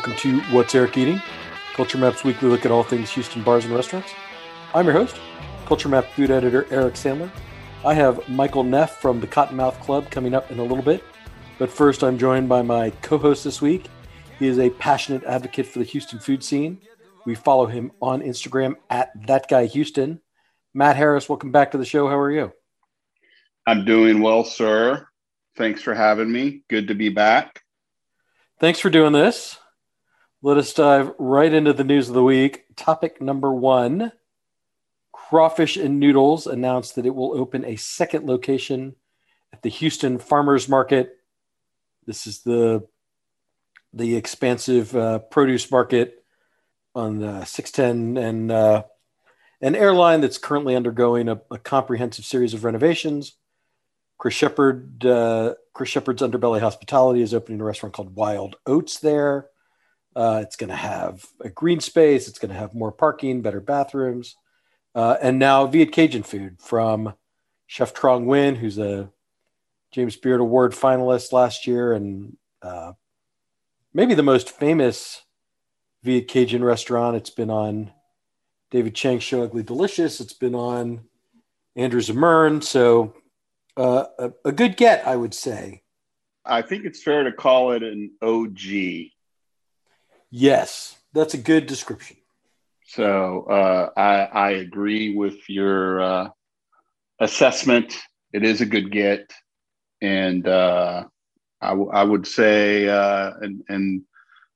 Welcome to What's Eric Eating, Culture Map's weekly look at all things Houston bars and restaurants. I'm your host, Culture Map food editor Eric Sandler. I have Michael Neff from the Cottonmouth Club coming up in a little bit. But first, I'm joined by my co host this week. He is a passionate advocate for the Houston food scene. We follow him on Instagram at That Guy Houston. Matt Harris, welcome back to the show. How are you? I'm doing well, sir. Thanks for having me. Good to be back. Thanks for doing this. Let us dive right into the news of the week. Topic number one Crawfish and Noodles announced that it will open a second location at the Houston Farmers Market. This is the the expansive uh, produce market on uh, 610 and uh, an airline that's currently undergoing a, a, comprehensive series of renovations. Chris Shepard, uh, Chris Shepard's Underbelly Hospitality is opening a restaurant called Wild Oats there. Uh, it's going to have a green space. It's going to have more parking, better bathrooms, uh, and now Viet Cajun food from Chef Trong Nguyen, who's a James Beard Award finalist last year, and uh, maybe the most famous Viet Cajun restaurant. It's been on David Chang's show Ugly Delicious. It's been on Andrew Zimmern. So uh, a, a good get, I would say. I think it's fair to call it an OG. Yes, that's a good description. So uh, I, I, agree with your uh, assessment. It is a good get, and uh, I, w- I would say, uh, and and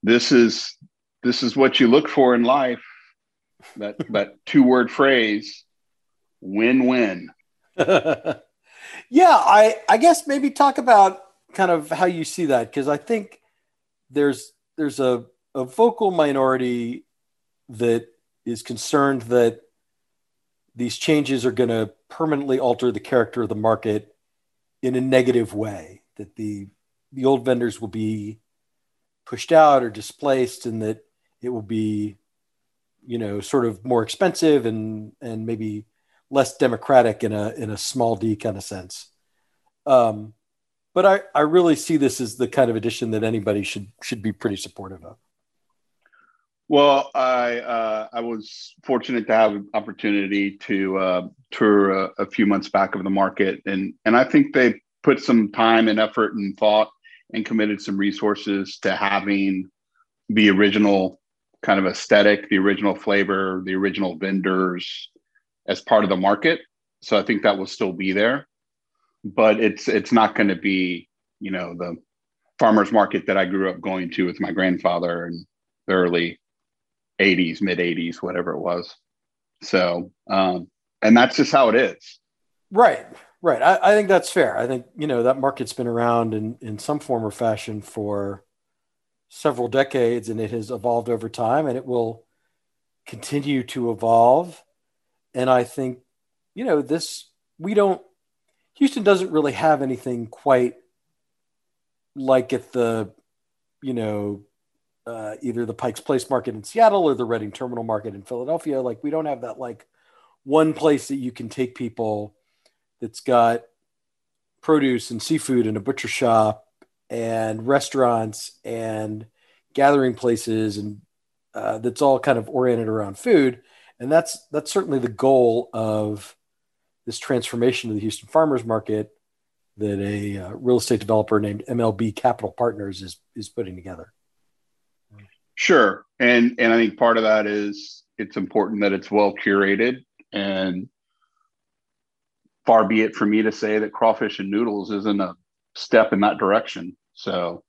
this is this is what you look for in life. That that two word phrase, win win. yeah, I I guess maybe talk about kind of how you see that because I think there's there's a a vocal minority that is concerned that these changes are going to permanently alter the character of the market in a negative way that the the old vendors will be pushed out or displaced and that it will be you know sort of more expensive and and maybe less democratic in a in a small d kind of sense. Um but i i really see this as the kind of addition that anybody should should be pretty supportive of well, I uh, I was fortunate to have an opportunity to uh, tour a, a, few months back of the market, and and I think they put some time and effort and thought and committed some resources to having the original kind of aesthetic, the original flavor, the original vendors as part of the market. So I think that will still be there, but it's it's not going to be you know the farmers market that I grew up going to with my grandfather in the early 80s, mid 80s, whatever it was. So, um, and that's just how it is. Right, right. I, I, think that's fair. I think, you know, that market's been around in, in some form or fashion for several decades and it has evolved over time and it will continue to evolve. And I think, you know, this, we don't, Houston doesn't really have anything quite like at the, you know, uh, either the Pike's Place market in Seattle or the Reading Terminal market in Philadelphia. Like we don't have that like one place that you can take people that's got produce and seafood and a butcher shop and restaurants and gathering places and uh, that's all kind of oriented around food and that's that's certainly the goal of this transformation of the Houston farmers market that a uh, real estate developer named MLB Capital Partners is is putting together. Sure, and and I think part of that is it's important that it's well curated, and far be it for me to say that crawfish and noodles isn't a step in that direction. So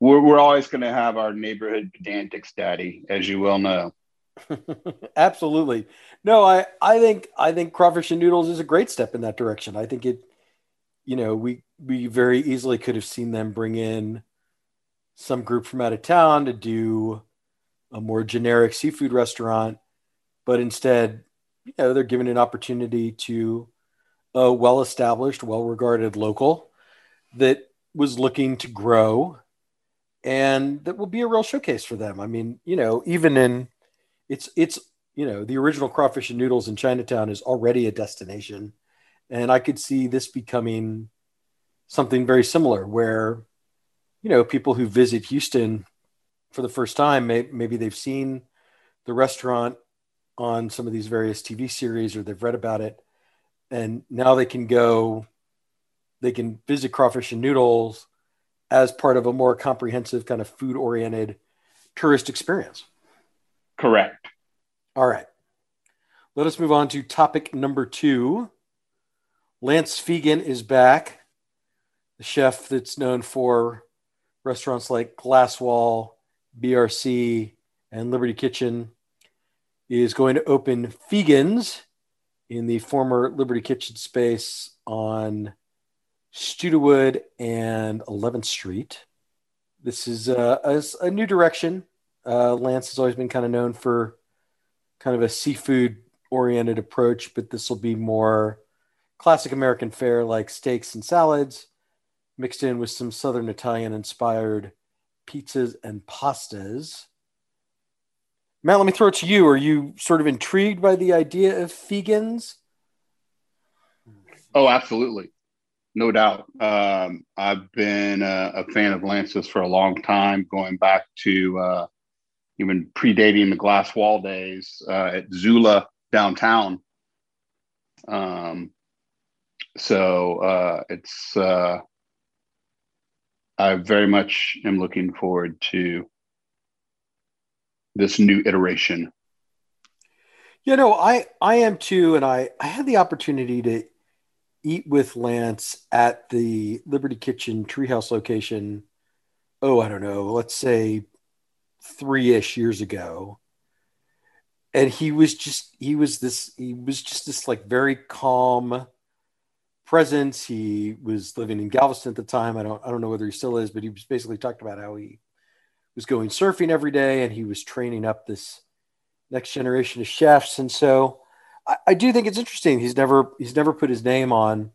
we're we're always going to have our neighborhood pedantics, daddy, as you well know. Absolutely. No, I I think I think crawfish and noodles is a great step in that direction. I think it, you know, we we very easily could have seen them bring in some group from out of town to do a more generic seafood restaurant, but instead, you know, they're given an opportunity to a well established, well regarded local that was looking to grow and that will be a real showcase for them. I mean, you know, even in it's it's you know, the original crawfish and noodles in Chinatown is already a destination. And I could see this becoming something very similar where you know, people who visit Houston for the first time. Maybe they've seen the restaurant on some of these various TV series or they've read about it. And now they can go, they can visit Crawfish and Noodles as part of a more comprehensive kind of food oriented tourist experience. Correct. All right. Let us move on to topic number two. Lance Fegen is back, the chef that's known for restaurants like Glasswall, BRC, and Liberty Kitchen, is going to open Fegen's in the former Liberty Kitchen space on Studewood and 11th Street. This is a, a, a new direction. Uh, Lance has always been kind of known for kind of a seafood oriented approach, but this will be more classic American fare like steaks and salads mixed in with some Southern Italian inspired pizzas and pastas. Matt, let me throw it to you. Are you sort of intrigued by the idea of Fegen's? Oh, absolutely. No doubt. Um, I've been a, a, fan of Lance's for a long time, going back to uh, even predating the glass wall days uh, at Zula downtown. Um, so uh, it's uh, I very much am looking forward to this new iteration. You know, I I am too, and I I had the opportunity to eat with Lance at the Liberty Kitchen Treehouse location. Oh, I don't know, let's say three ish years ago, and he was just he was this he was just this like very calm presence. He was living in Galveston at the time. I don't I don't know whether he still is, but he was basically talked about how he was going surfing every day and he was training up this next generation of chefs. And so I, I do think it's interesting. He's never he's never put his name on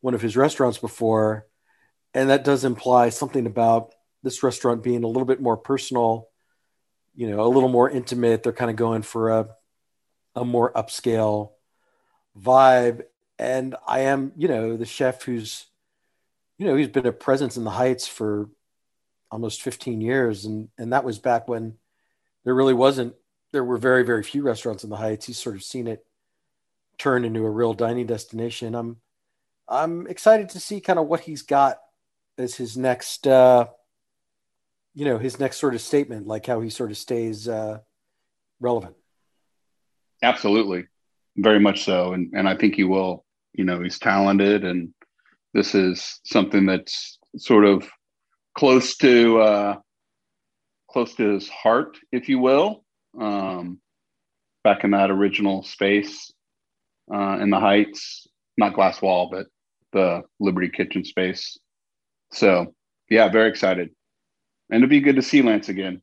one of his restaurants before. And that does imply something about this restaurant being a little bit more personal, you know, a little more intimate. They're kind of going for a a more upscale vibe and I am, you know, the chef who's, you know, he's been a presence in the Heights for almost 15 years, and and that was back when there really wasn't. There were very very few restaurants in the Heights. He's sort of seen it turn into a real dining destination. I'm I'm excited to see kind of what he's got as his next, uh, you know, his next sort of statement, like how he sort of stays uh, relevant. Absolutely, very much so, and and I think he will you know he's talented and this is something that's sort of close to uh, close to his heart if you will um, back in that original space uh, in the heights not glass wall but the liberty kitchen space. So yeah very excited. And it'd be good to see lance again.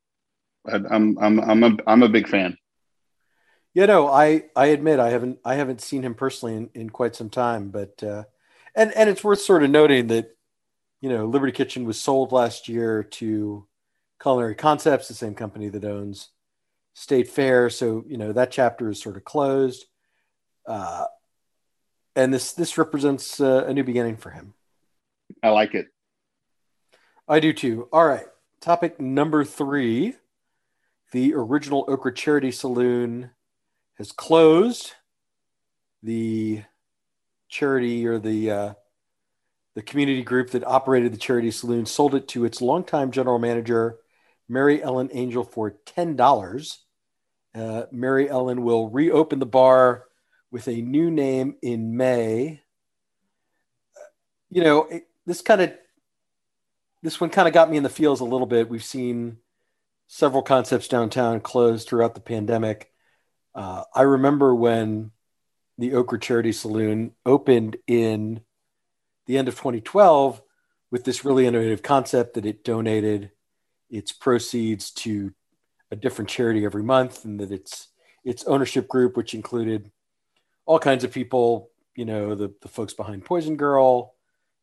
I'm i'm i'm a, I'm a big fan you know, I I admit I haven't I haven't seen him personally in, in quite some time, but uh, and and it's worth sort of noting that you know Liberty Kitchen was sold last year to Culinary Khancepts, the same company that owns State Fair. So you know that chapter is sort of closed, uh, and this this represents uh, a new beginning for him. I like it. I do too. All right, topic number three: the original Okra Charity Saloon has closed. The charity or the uh, the community group that operated the charity saloon sold it to its longtime general manager, Mary Ellen Angel, for ten dollars. Uh, Mary Ellen will reopen the bar with a new name in May. You know, it, this kind of this one kind of got me in the feels a little bit. We've seen several concepts downtown close throughout the pandemic. Uh, I remember when the Okra Charity Saloon opened in the end of 2012 with this really innovative concept that it donated its proceeds to a different charity every month and that its its ownership group which included all kinds of people you know the, the folks behind poison girl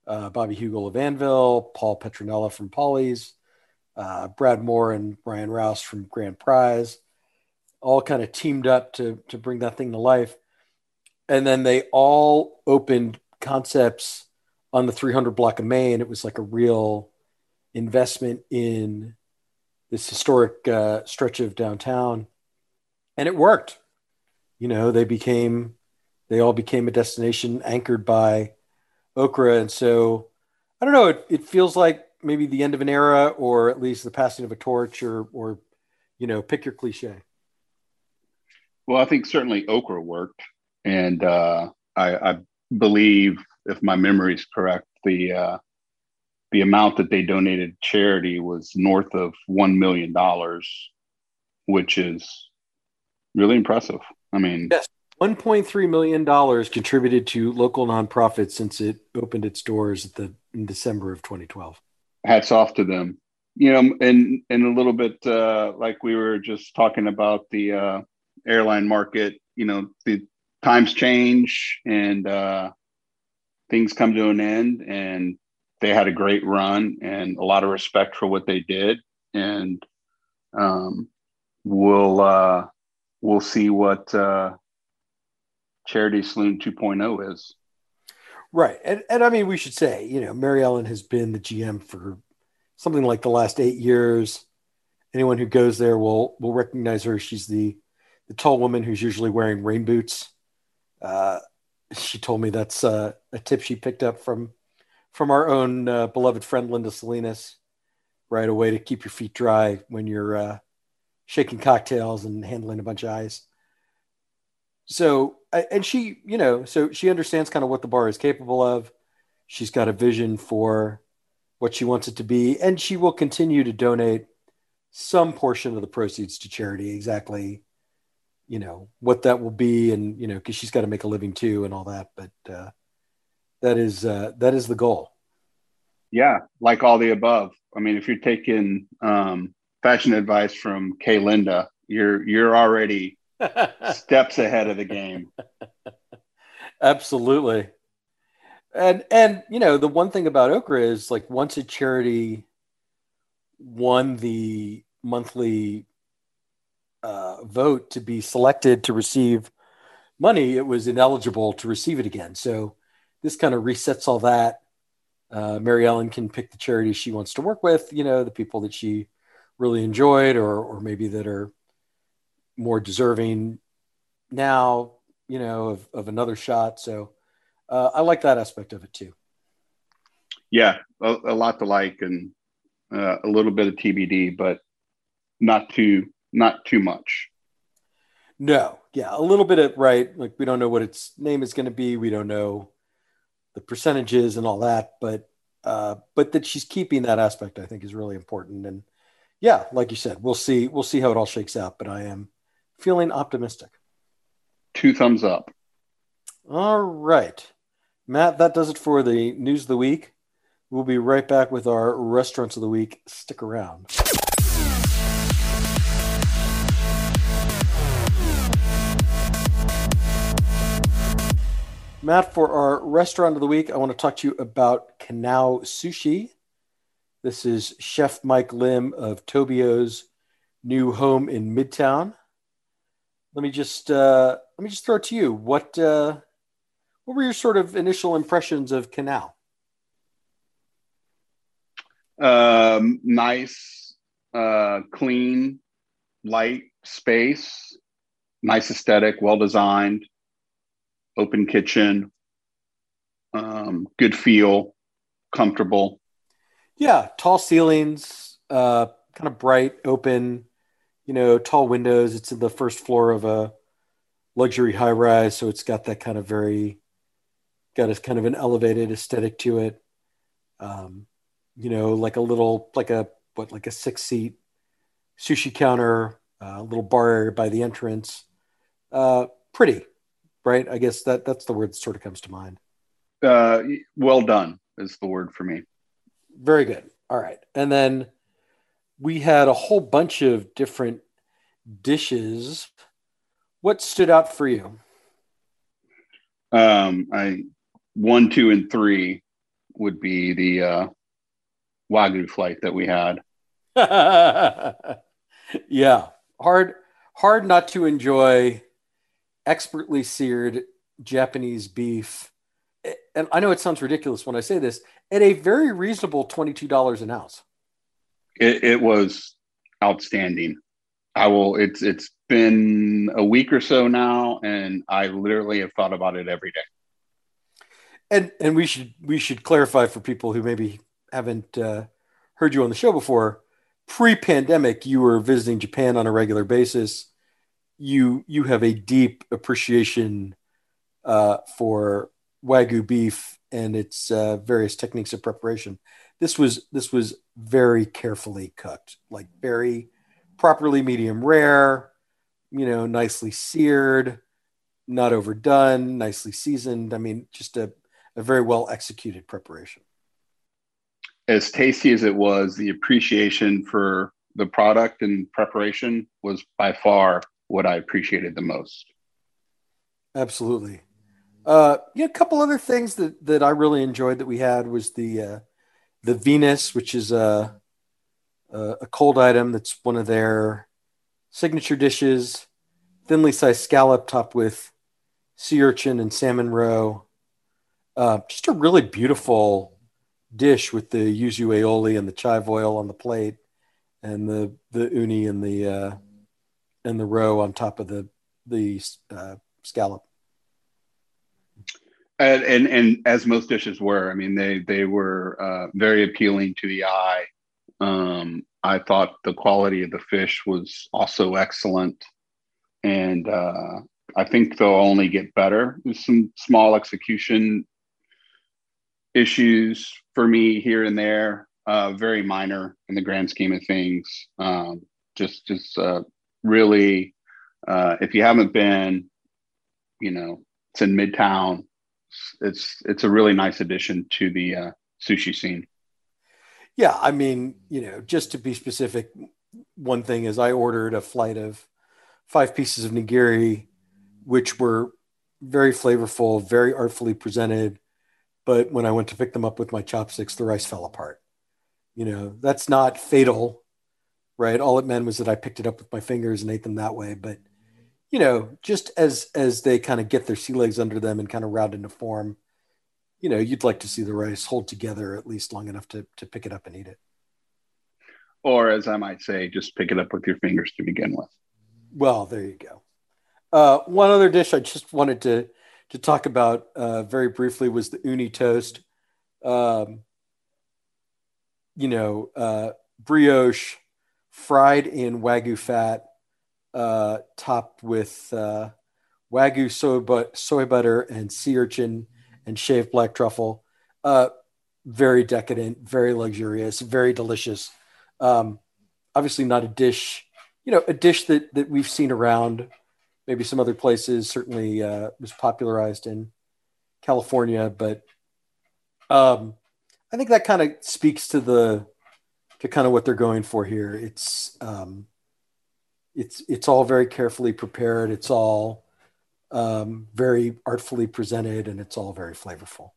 uh, bobby heugel of anvil paul petronella from paulie's uh, brad moore and brian rouse from grand prize all kind of teamed up to to bring that thing to life. And then they all opened concepts on the 300 block of Main. It was like a real investment in this historic uh, stretch of downtown, and it worked. You know, they became they all became a destination anchored by okra, and so I don't know. It, it feels like maybe the end of an era, or at least the passing of a torch, or or you know, pick your cliche. Well, I think certainly okra worked, and uh, I, I, believe, if my memory is correct, the uh, the amount that they donated charity was north of one million dollars, which is really impressive. I mean, yes, one point three million dollars contributed to local nonprofits since it opened its doors at the in December of 2012. Hats off to them. You know, and and a little bit uh, like we were just talking about the uh, airline market. You know, the times change and uh, things come to an end, and they had a great run and a lot of respect for what they did, and um, we'll uh, we'll see what uh, Charity Saloon 2.0 is. Right, and and I mean we should say you know Mary Ellen has been the GM for something like the last eight years. Anyone who goes there will will recognize her. She's the the tall woman who's usually wearing rain boots. Uh, she told me that's uh, a tip she picked up from from our own uh, beloved friend Linda Salinas, right? away to keep your feet dry when you're uh, shaking cocktails and handling a bunch of ice. So, and she, you know, so she understands kind of what the bar is capable of. She's got a vision for what she wants it to be, and she will continue to donate some portion of the proceeds to charity. Exactly, you know what that will be, and you know, because she's got to make a living too, and all that. But uh, that is uh, that is the goal. Yeah, like all the above. I mean, if you're taking um, fashion advice from Kay Linda, you're you're already steps ahead of the game. Absolutely. And and you know, the one thing about Okra is like once a charity won the monthly uh, vote to be selected to receive money, it was ineligible to receive it again. So this kind of resets all that. Uh, Mary Ellen can pick the charity she wants to work with, you know, the people that she really enjoyed or, or maybe that are more deserving now, you know, of, of another shot. So uh, I like that aspect of it too. Yeah, a, a lot to like and uh, a little bit of TBD, but not too, not too much. No, yeah, a little bit of right. Like we don't know what its name is going to be. We don't know the percentages and all that, but uh, but that she's keeping that aspect, I think, is really important. And yeah, like you said, we'll see we'll see how it all shakes out. But I am feeling optimistic. Two thumbs up. All right, Matt, that does it for the news of the week. We'll be right back with our restaurants of the week. Stick around. Matt, for our restaurant of the week, I want to talk to you about Kanau Sushi. This is Chef Mike Lim of Tobiuo's new home in Midtown. Let me just uh, let me just throw it to you. What uh, what were your sort of initial impressions of Kanau? Um, nice, uh, clean, light space, nice aesthetic, well designed open kitchen, um, good feel, comfortable. Yeah, tall ceilings, uh, kind of bright, open, you know, tall windows. It's in the first floor of a luxury high rise, so it's got that kind of very, got a kind of an elevated aesthetic to it. Um, you know, like a little, like a what, like a six seat sushi counter, a uh, little bar area by the entrance. Uh, pretty, right? I guess that that's the word that sort of comes to mind. Uh, well done is the word for me. Very good. All right, and then we had a whole bunch of different dishes. What stood out for you? Um, I one, two, and three would be the uh, wagyu flight that we had. yeah, hard hard not to enjoy expertly seared Japanese beef. And I know it sounds ridiculous when I say this, at a very reasonable $22 an ounce. It, it was outstanding. I will. It's it's been a week or so now, and I literally have thought about it every day. And and we should we should clarify for people who maybe haven't uh, heard you on the show before. Pre-pandemic, you were visiting Japan on a regular basis. You you have a deep appreciation uh, for wagyu beef and its uh, various techniques of preparation. This was this was very carefully cooked, like very properly medium rare, you know, nicely seared, not overdone, nicely seasoned. I mean, just a, a very well executed preparation. As tasty as it was, the appreciation for the product and preparation was by far what I appreciated the most. Absolutely. Uh, yeah, a couple other things that, that I really enjoyed that we had was the uh, the Venus, which is a a cold item that's one of their signature dishes. Thinly sliced scallop topped with sea urchin and salmon roe. Uh, just a really beautiful dish with the yuzu aioli and the chive oil on the plate, and the the uni and the uh, and the roe on top of the the uh, scallop and, and, and as most dishes were, I mean, they they were uh, very appealing to the eye. Um, I thought the quality of the fish was also excellent, and uh, I think they'll only get better. There's some small execution issues for me here and there, uh, very minor in the grand scheme of things. Um, just just uh, really, uh, if you haven't been, you know, it's in Midtown it's it's a really nice addition to the uh, sushi scene. Yeah, I mean, you know, just to be specific, one thing is I ordered a flight of five pieces of nigiri, which were very flavorful, very artfully presented. But when I went to pick them up with my chopsticks, the rice fell apart. You know, that's not fatal, right? All it meant was that I picked it up with my fingers and ate them that way. But you know, just as as they kind of get their sea legs under them and kind of round into form, you know, you'd like to see the rice hold together at least long enough to to pick it up and eat it. Or as I might say, just pick it up with your fingers to begin with. Well, there you go. Uh, one other dish I just wanted to to talk about uh, very briefly was the uni toast. Um, you know, uh, brioche fried in wagyu fat uh, topped with uh, wagyu soy, but- soy butter and sea urchin and shaved black truffle. Uh, very decadent, very luxurious, very delicious. Um, obviously, not a dish, you know, a dish that that we've seen around, maybe some other places. Certainly uh, was popularized in California, but um, I think that kind of speaks to the to kind of what they're going for here. It's um, it's it's all very carefully prepared. It's all um, very artfully presented, and it's all very flavorful.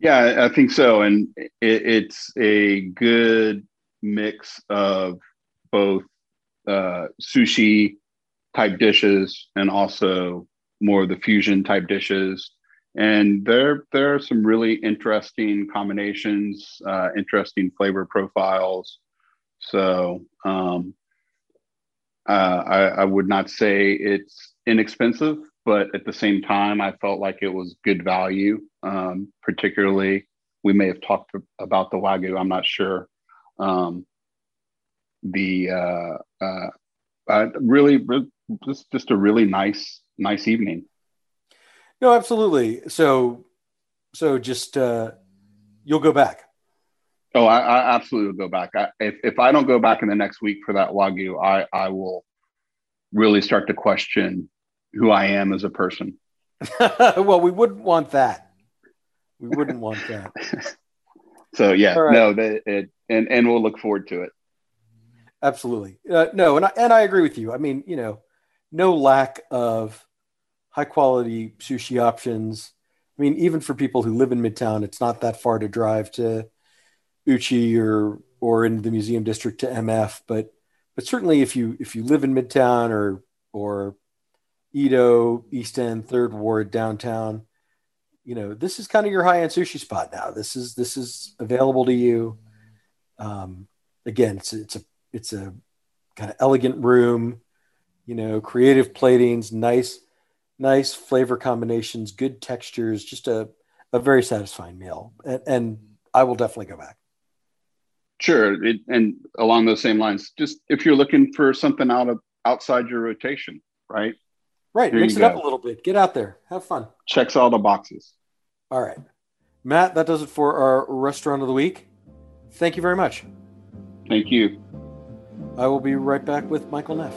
Yeah, I think so, and it, it's a good mix of both uh, sushi type dishes and also more of the fusion type dishes. And there, there are some really interesting combinations, uh, interesting flavor profiles. So, um, uh, I, I, would not say it's inexpensive, but at the same time, I felt like it was good value. Um, particularly, we may have talked about the wagyu. I'm not sure. Um, the uh, uh, really, just just a really nice nice evening. No, absolutely. So, so just uh, you'll go back. Oh, I, I absolutely will go back. I, if if I don't go back in the next week for that wagyu, I I will really start to question who I am as a person. well, we wouldn't want that. We wouldn't want that. so yeah, right. no, that it, and and we'll look forward to it. Absolutely, uh, no, and I, and I agree with you. I mean, you know, no lack of high quality sushi options. I mean, even for people who live in Midtown, it's not that far to drive to Uchi or or in the museum district to MF, but but certainly if you if you live in Midtown or or EaDo, East End, Third Ward, downtown, you know this is kind of your high end sushi spot now. This is this is available to you. Um, again, it's it's a it's a kind of elegant room, you know, creative platings, nice, nice flavor combinations, good textures, just a, a very satisfying meal. And, and I will definitely go back. Sure. It, and along those same lines, just if you're looking for something out of outside your rotation, right? Right. Here Mix it go. up a little bit. Get out there. Have fun. Checks all the boxes. All right. Matt, that does it for our restaurant of the week. Thank you very much. Thank you. I will be right back with Michael Neff.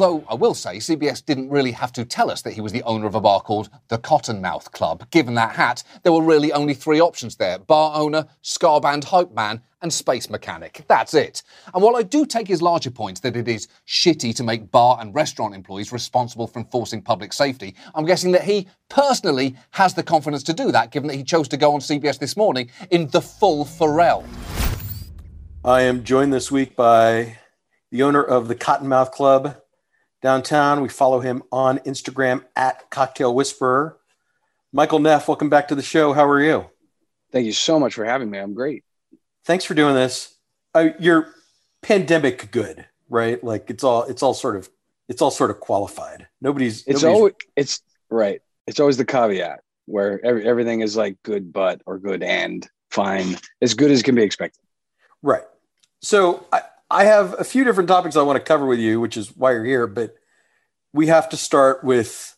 Although I will say, CBS didn't really have to tell us that he was the owner of a bar called the Cottonmouth Club. Given that hat, there were really only three options there bar owner, ska band hype man, and space mechanic. That's it. And while I do take his larger point that it is shitty to make bar and restaurant employees responsible for enforcing public safety, I'm guessing that he personally has the confidence to do that, given that he chose to go on CBS this morning in the full Pharrell. I am joined this week by the owner of the Cottonmouth Club, downtown. We follow him on Instagram at Cocktail Whisperer. Michael Neff, welcome back to the show. How are you? Thank you so much for having me. I'm great. Thanks for doing this. Uh, you're pandemic good, right? Like it's all it's all sort of it's all sort of qualified. Nobody's it's nobody's... always it's right. It's always the caveat where every, everything is like good but or good and fine as good as can be expected. Right. So I, I have a few different topics I want to cover with you, which is why you're here. But we have to start with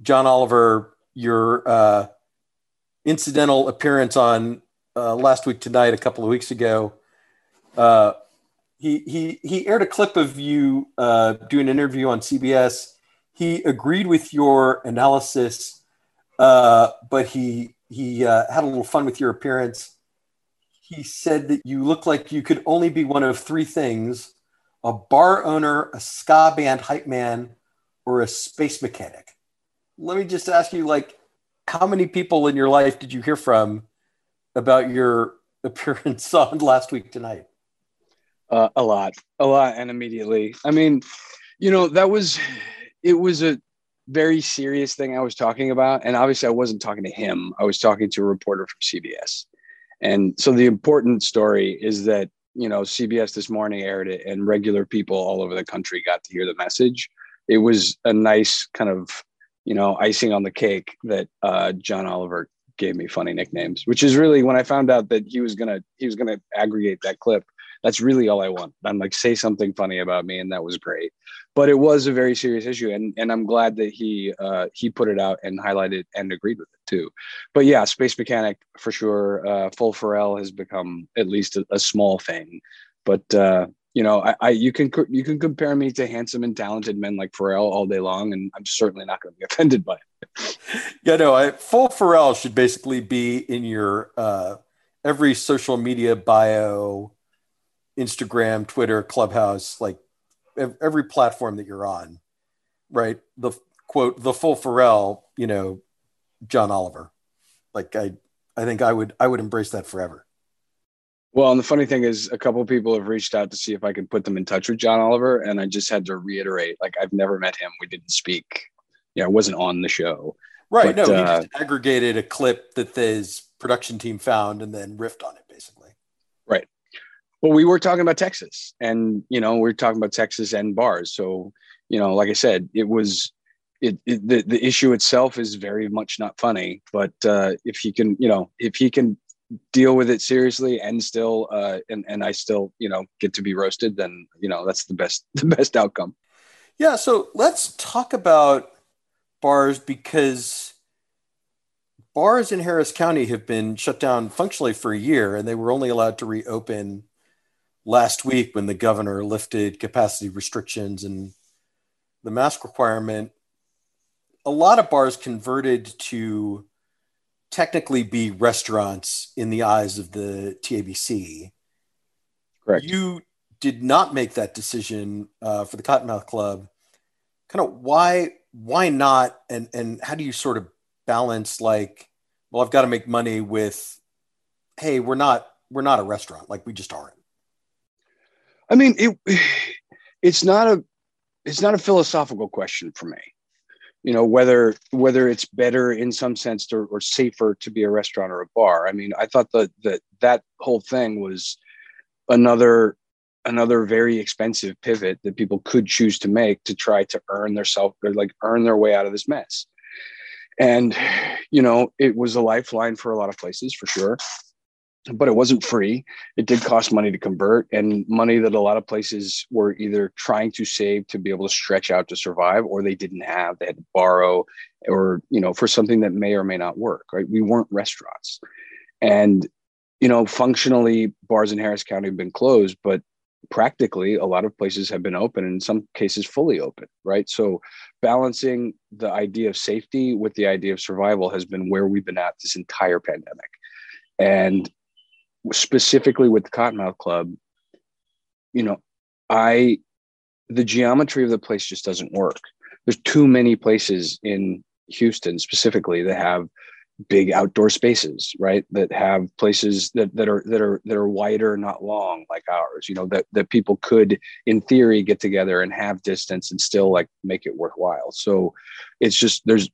John Oliver, your uh, incidental appearance on uh, last week tonight, a couple of weeks ago. Uh, he he he aired a clip of you uh, doing an interview on CBS. He agreed with your analysis, uh, but he he uh, had a little fun with your appearance he said that you look like you could only be one of three things a bar owner, a ska band hype man, or a space mechanic. Let me just ask you, like, how many people in your life did you hear from about your appearance on last week tonight? Uh, a lot, a lot, and immediately. I mean, you know, that was, it was a very serious thing I was talking about. And obviously, I wasn't talking to him, I was talking to a reporter from CBS. And so the important story is that, you know, CBS this morning aired it and regular people all over the country got to hear the message. It was a nice kind of, you know, icing on the cake that uh, John Oliver gave me funny nicknames, which is really when I found out that he was gonna he was gonna aggregate that clip that's really all I want. I'm like, say something funny about me, and that was great. But it was a very serious issue, and and I'm glad that he uh, he put it out and highlighted and agreed with it too. But yeah, Space Mechanic for sure. Uh, Full Pharrell has become at least a, a small thing, but uh, you know, I, I, you can you can compare me to handsome and talented men like Pharrell all day long, and I'm certainly not going to be offended by it. yeah, no, I, Full Pharrell should basically be in your uh, every social media bio Instagram, Twitter, Clubhouse, like every platform that you're on, right? The quote, the full Pharrell, you know, John Oliver. Like I, I think I would, I would embrace that forever. Well, and the funny thing is, a couple people have reached out to see if I could put them in touch with John Oliver, and I just had to reiterate, like I've never met him. We didn't speak. Yeah, I wasn't on the show. Right. But, no, uh, he just aggregated a clip that his production team found and then riffed on it, basically. Right. Well, we were talking about Texas, and you know, we are talking about Texas and bars. So, you know, like I said, it was it, it, the the issue itself is very much not funny. But uh, if he can, you know, if he can deal with it seriously and still uh, and and I still, you know, get to be roasted, then you know that's the best the best outcome. Yeah. So let's talk about bars because bars in Harris County have been shut down functionally for a year, and they were only allowed to reopen last week when the governor lifted capacity restrictions and the mask requirement, a lot of bars converted to technically be restaurants in the eyes of the TABC. Correct. You did not make that decision uh, for the Cottonmouth Club. Kind of why why not and and how do you sort of balance like well, I've got to make money with, hey, we're not we're not a restaurant, like we just aren't. I mean, it it's not a it's not a philosophical question for me. You know whether whether it's better in some sense to, or safer to be a restaurant or a bar. I mean, I thought that that that whole thing was another another very expensive pivot that people could choose to make to try to earn their self or like earn their way out of this mess. And you know, it was a lifeline for a lot of places for sure but it wasn't free. It did cost money to convert and money that a lot of places were either trying to save to be able to stretch out to survive or they didn't have. They had to borrow or, you know, for something that may or may not work, right? We weren't restaurants. And, you know, functionally, bars in Harris County have been closed, but practically a lot of places have been open and in some cases fully open right so balancing the idea of safety with the idea of survival has been where we've been at this entire pandemic and specifically with the Cottonmouth Club, you know, I the geometry of the place just doesn't work. There's too many places in Houston specifically that have big outdoor spaces, right? That have places that, that are that are that are wider, not long, like ours. You know, that that people could, in theory, get together and have distance and still like make it worthwhile. So it's just there's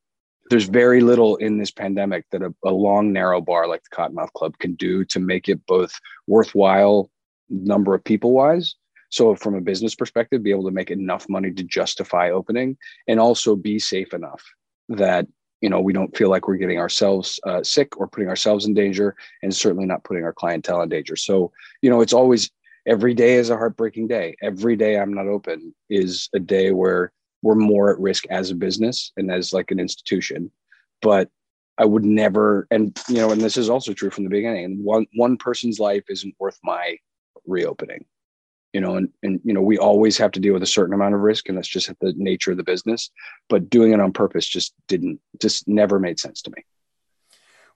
there's very little in this pandemic that a, a, long narrow bar like the cottonmouth club can do to make it both worthwhile number of people wise. So from a business perspective be able to make enough money to justify opening and also be safe enough that you know we don't feel like we're getting ourselves uh, sick or putting ourselves in danger and certainly not putting our clientele in danger. So you know it's always every day is a heartbreaking day. Every day i'm not open is a day where we're more at risk as a business and as like an institution. But I would never, and you know, and this is also true from the beginning. And one one person's life isn't worth my reopening. You know, and and you know, we always have to deal with a certain amount of risk, and that's just the nature of the business. But doing it on purpose just didn't, just never made sense to me.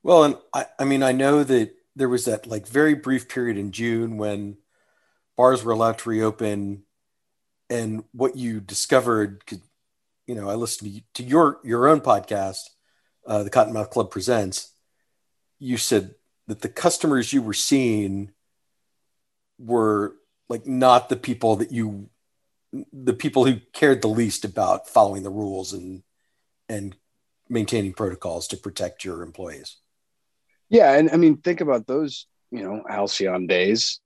Well, and I, I mean, I know that there was that like very brief period in June when bars were allowed to reopen and what you discovered you know i listened to, your your own podcast uh, the cottonmouth club presents. You said that the customers you were seeing were like not the people that you the people who cared the least about following the rules and and maintaining protocols to protect your employees. Yeah and i mean think about those you know halcyon days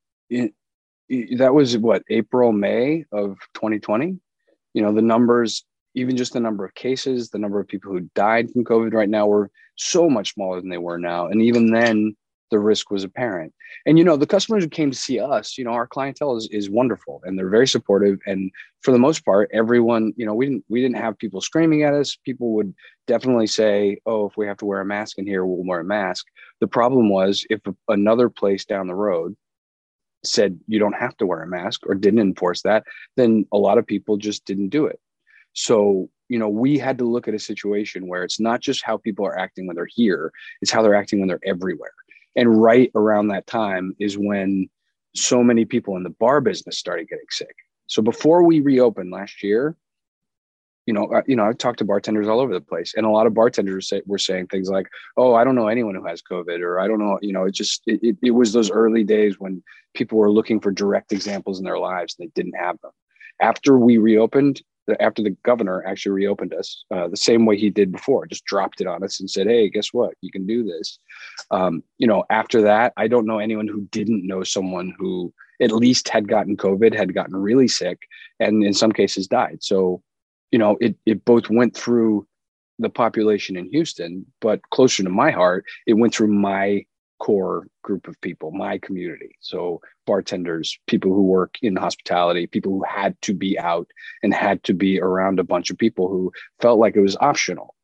that was what April, May of 2020. You know, the numbers, even just the number of cases, the number of people who died from COVID right now were so much smaller than they were now. And even then, the risk was apparent. And you know, the customers who came to see us, you know, our clientele is, is wonderful and they're very supportive. And for the most part, everyone, you know, we didn't we didn't have people screaming at us. People would definitely say, "Oh, if we have to wear a mask in here, we'll wear a mask." The problem was if another place down the road said you don't have to wear a mask or didn't enforce that, then a lot of people just didn't do it. So, you know, we had to look at a situation where it's not just how people are acting when they're here, it's how they're acting when they're everywhere. And right around that time is when so many people in the bar business started getting sick. So before we reopened last year, you know, uh, you know, I've talked to bartenders all over the place, and a lot of bartenders say, were saying things like, "Oh, I don't know anyone who has COVID," or "I don't know," you know, it just it, it, it was those early days when people were looking for direct examples in their lives and they didn't have them. After we reopened, after the governor actually reopened us, uh, the same way he did before, just dropped it on us and said, "Hey, guess what? You can do this." Um, you know, after that, I don't know anyone who didn't know someone who at least had gotten COVID, had gotten really sick, and in some cases died. So you know, it it both went through the population in Houston, but closer to my heart, it went through my core group of people, my community. So bartenders, people who work in hospitality, people who had to be out and had to be around a bunch of people who felt like it was optional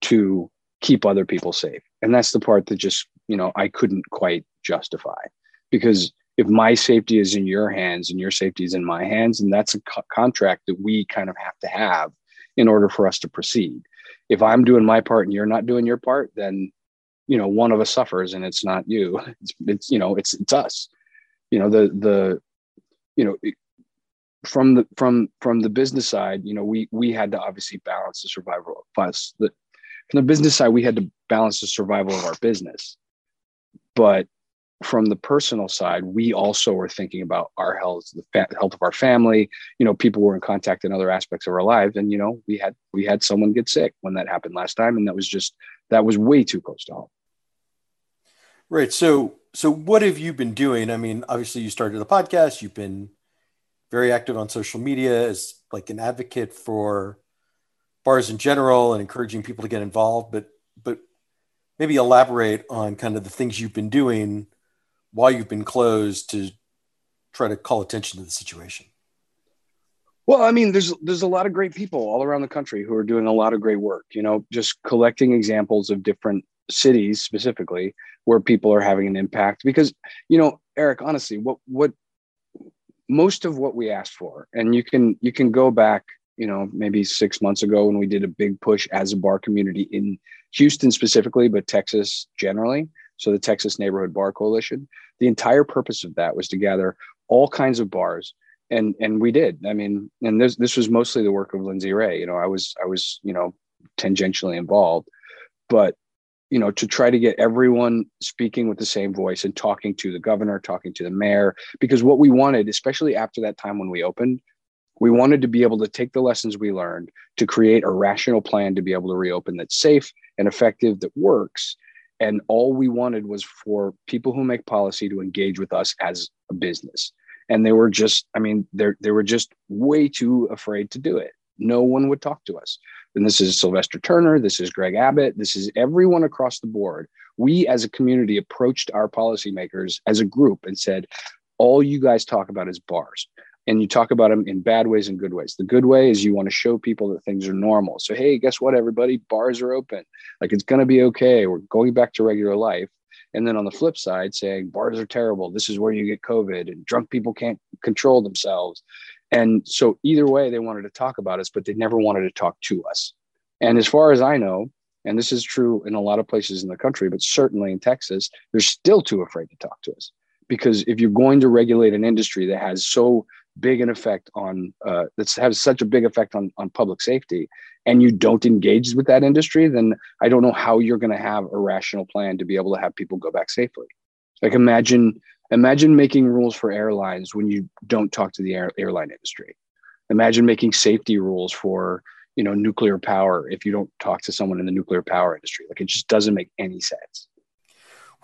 to keep other people safe. And that's the part that just, you know, I couldn't quite justify because if my safety is in your hands and your safety is in my hands, and that's a co- contract that we kind of have to have in order for us to proceed. If I'm doing my part and you're not doing your part, then you know one of us suffers, and it's not you. It's, it's you know it's it's us. You know the the you know from the from from the business side, you know we we had to obviously balance the survival of us. The from the business side, we had to balance the survival of our business. But from the personal side, we also were thinking about our health, the fa- health of our family. You know, people were in contact in other aspects of our lives, and you know, we had we had someone get sick when that happened last time, and that was just that was way too close to home. Right. So, so what have you been doing? I mean, obviously, you started the podcast. You've been very active on social media as like an advocate for bars in general and encouraging people to get involved. But, but maybe elaborate on kind of the things you've been doing while you've been closed to try to call attention to the situation? Well, I mean, there's there's a lot of great people all around the country who are doing a lot of great work. You know, just collecting examples of different cities specifically where people are having an impact. Because you know, Eric, honestly, what what most of what we asked for, and you can you can go back, you know, maybe six months ago when we did a big push as a bar community in Houston specifically, but Texas generally so the Texas Neighborhood Bar Coalition. The entire purpose of that was to gather all kinds of bars, and and we did. I mean, and this this was mostly the work of Lindsay Ray. You know, I was I was you know tangentially involved, but you know to try to get everyone speaking with the same voice and talking to the governor, talking to the mayor, because what we wanted, especially after that time when we opened, we wanted to be able to take the lessons we learned to create a rational plan to be able to reopen that's safe and effective that works and all we wanted was for people who make policy to engage with us as a business. And they were just i mean they they were just way too afraid to do it. No one would talk to us. And this is sylvester turner. This is greg abbott. This is everyone across the board. We as a community approached our policymakers as a group and said all you guys talk about is bars and you talk about them in bad ways and good ways. The good way is you want to show people that things are normal. So, hey, guess what, everybody? Bars are open. Like it's going to be okay. We're going back to regular life. And then on the flip side, saying bars are terrible. This is where you get COVID and drunk people can't control themselves. And so, either way, they wanted to talk about us, but they never wanted to talk to us. And as far as I know, and this is true in a lot of places in the country, but certainly in Texas, they're still too afraid to talk to us because if you're going to regulate an industry that has so big an effect on uh, that has such a big effect on on public safety and you don't engage with that industry then i don't know how you're going to have a rational plan to be able to have people go back safely. Like imagine imagine making rules for airlines when you don't talk to the air, airline industry. Imagine making safety rules for you know nuclear power if you don't talk to someone in the nuclear power industry. Like it just doesn't make any sense.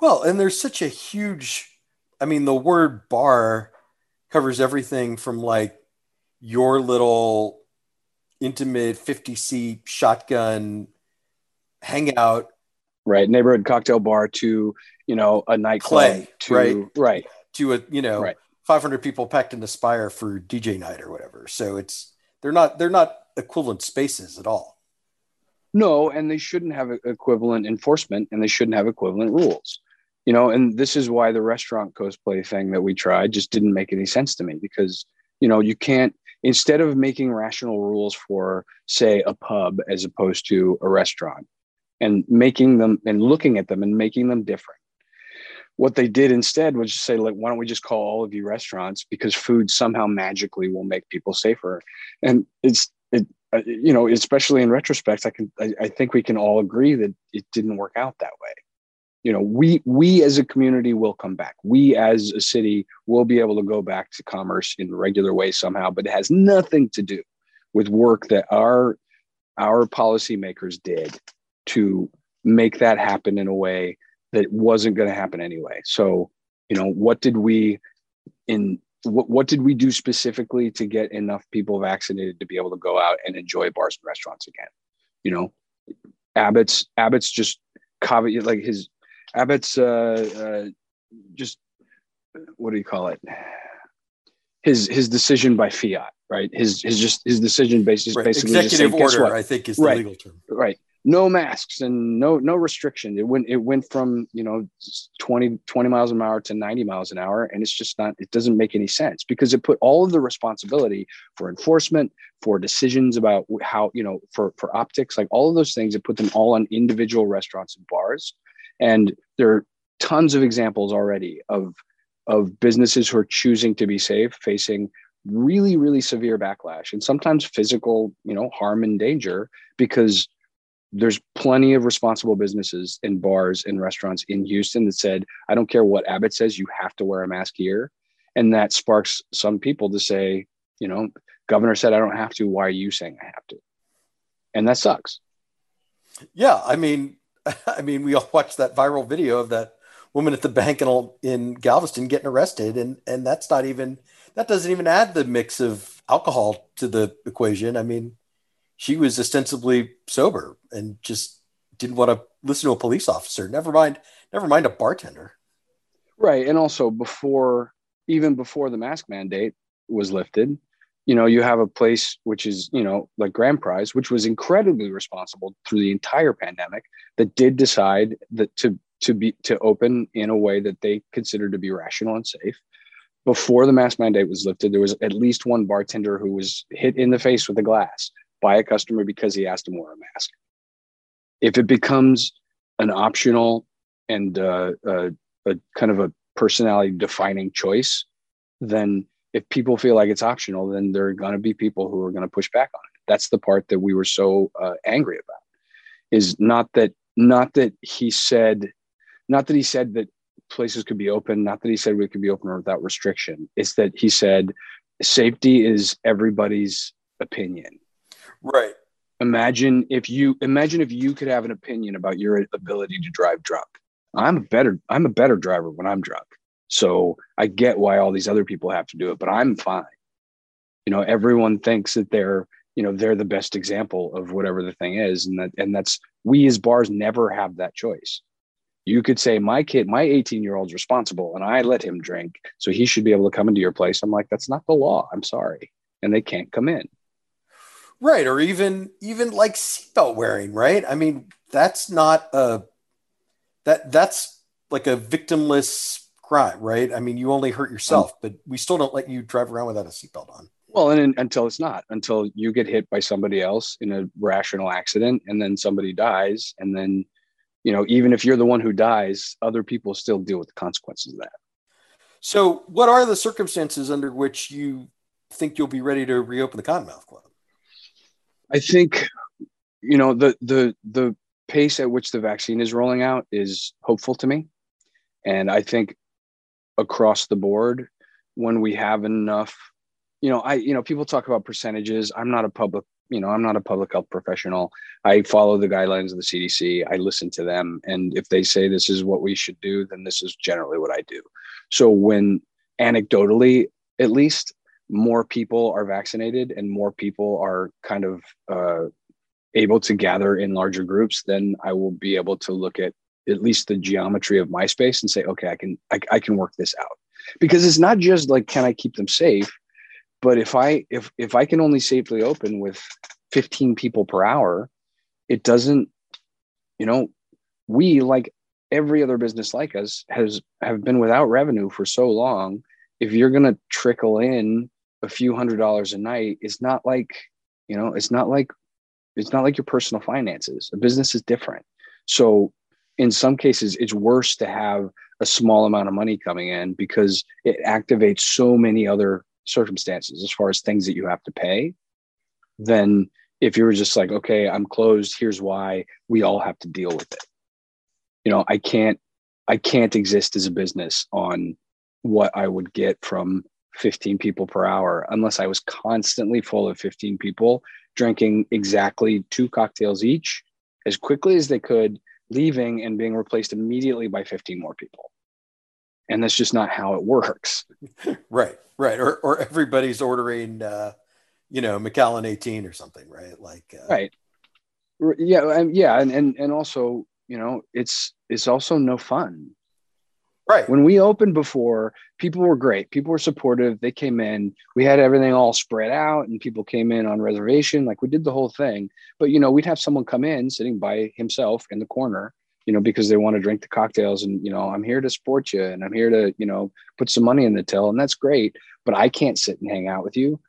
Well and there's such a huge i mean the word bar covers everything from like your little intimate 50 seat shotgun hangout. Right neighborhood cocktail bar to you know a nightclub to right? Right. To a you know right. 500 people packed in the spire for dj night or whatever. So it's they're not they're not equivalent spaces at all. No and they shouldn't have equivalent enforcement and they shouldn't have equivalent rules you know and this is why the restaurant cosplay thing that we tried just didn't make any sense to me because you know you can't instead of making rational rules for say a pub as opposed to a restaurant and making them and looking at them and making them different what they did instead was just say like why don't we just call all of you restaurants because food somehow magically will make people safer. And it's it uh, you know especially in retrospect i can I, I think we can all agree that it didn't work out that way you know we we as a community will come back. We as a city will be able to go back to commerce in a regular way somehow but it has nothing to do with work that our our policymakers did to make that happen in a way that wasn't going to happen anyway. So you know what did we in what, what did we do specifically to get enough people vaccinated to be able to go out and enjoy bars and restaurants again? You know abbott's abbott's just like his Abbott's uh, uh, just what do you call it? His his decision by fiat, right? His his just his decision basis right. basically executive saying, order. I think is the right. legal term. Right. No masks and no no restriction. It went it went from you know 20, 20 miles an hour to 90 miles an hour. And it's just not, it doesn't make any sense because it put all of the responsibility for enforcement, for decisions about how, you know, for for optics, like all of those things, it put them all on individual restaurants and bars and there are tons of examples already of of businesses who are choosing to be safe facing really really severe backlash and sometimes physical you know harm and danger because there's plenty of responsible businesses and bars and restaurants in Houston that said, I don't care what Abbott says, you have to wear a mask here. And that sparks some people to say, you know, governor said I don't have to. Why are you saying I have to? And that sucks. Yeah. I mean, I mean, we all watched that viral video of that woman at the bank in, in Galveston getting arrested. And, and that's not even, that doesn't even add the mix of alcohol to the equation. I mean, she was ostensibly sober and just didn't want to listen to a police officer. Never mind, never mind a bartender. Right. And also before, even before the mask mandate was lifted, you know, you have a place which is, you know, like Grand Prize, which was incredibly responsible through the entire pandemic, that did decide that to to be to open in a way that they considered to be rational and safe. Before the mask mandate was lifted, there was at least one bartender who was hit in the face with a glass by a customer because he asked him to wear a mask. If it becomes an optional and uh, uh, a kind of a personality defining choice, then if people feel like it's optional, then there are going to be people who are going to push back on it. That's the part that we were so uh, angry about. Is not that not that he said, not that he said that places could be open, not that he said we could be open without restriction. It's that he said safety is everybody's opinion Right. Imagine if you imagine if you could have an opinion about your ability to drive drunk. I'm a better I'm a better driver when I'm drunk. So I get why all these other people have to do it, but I'm fine. You know, everyone thinks that they're, you know, they're the best example of whatever the thing is. And that and that's we as bars never have that choice. You could say my kid, my 18 year old's responsible and I let him drink. So he should be able to come into your place. I'm like, that's not the law. I'm sorry. And they can't come in. Right. Or even even like seatbelt wearing, right? I mean, that's not a that that's like a victimless crime, right? I mean, you only hurt yourself, um, but we still don't let you drive around without a seatbelt on. Well, and, until it's not, until you get hit by somebody else in a rational accident, and then somebody dies, and then, you know, even if you're the one who dies, other people still deal with the consequences of that. So, what are the circumstances under which you think you'll be ready to reopen the Cottonmouth Club? I think, you know, the the the pace at which the vaccine is rolling out is hopeful to me, and I think across the board, when we have enough, you know, I you know, people talk about percentages. I'm not a public you know i'm not a public health professional. I follow the guidelines of the cdc i listen to them. And if they say this is what we should do then this is generally what i do. So when anecdotally at least more people are vaccinated and more people are kind of uh, able to gather in larger groups, then I will be able to look at at least the geometry of my space and say, okay, I can I, I can work this out. Because it's not just like can I keep them safe, but if I if if I can only safely open with 15 people per hour, it doesn't, you know, we like every other business like us has have been without revenue for so long. If you're gonna trickle in a few hundred dollars a night it's not like you know it's not like it's not like your personal finances a business is different so in some cases it's worse to have a small amount of money coming in because it activates so many other circumstances as far as things that you have to pay then if you were just like okay i'm closed here's why we all have to deal with it. You know i can't i can't exist as a business on what i would get from 15 people per hour unless I was constantly full of 15 people drinking exactly two cocktails each as quickly as they could, leaving and being replaced immediately by 15 more people. And that's just not how it works. right, right. Or, or everybody's ordering, uh, you know, Macallan 18 or something, right? Like, uh... right. Yeah. And yeah. And, and, and also, you know, it's, it's also no fun Right. When we opened before, people were great. People were supportive. They came in. We had everything all spread out and people came in on reservation. Like we did the whole thing. But you know, we'd have someone come in sitting by himself in the corner, you know, because they want to drink the cocktails and you know, I'm here to support you and I'm here to, you know, put some money in the till and that's great, but I can't sit and hang out with you.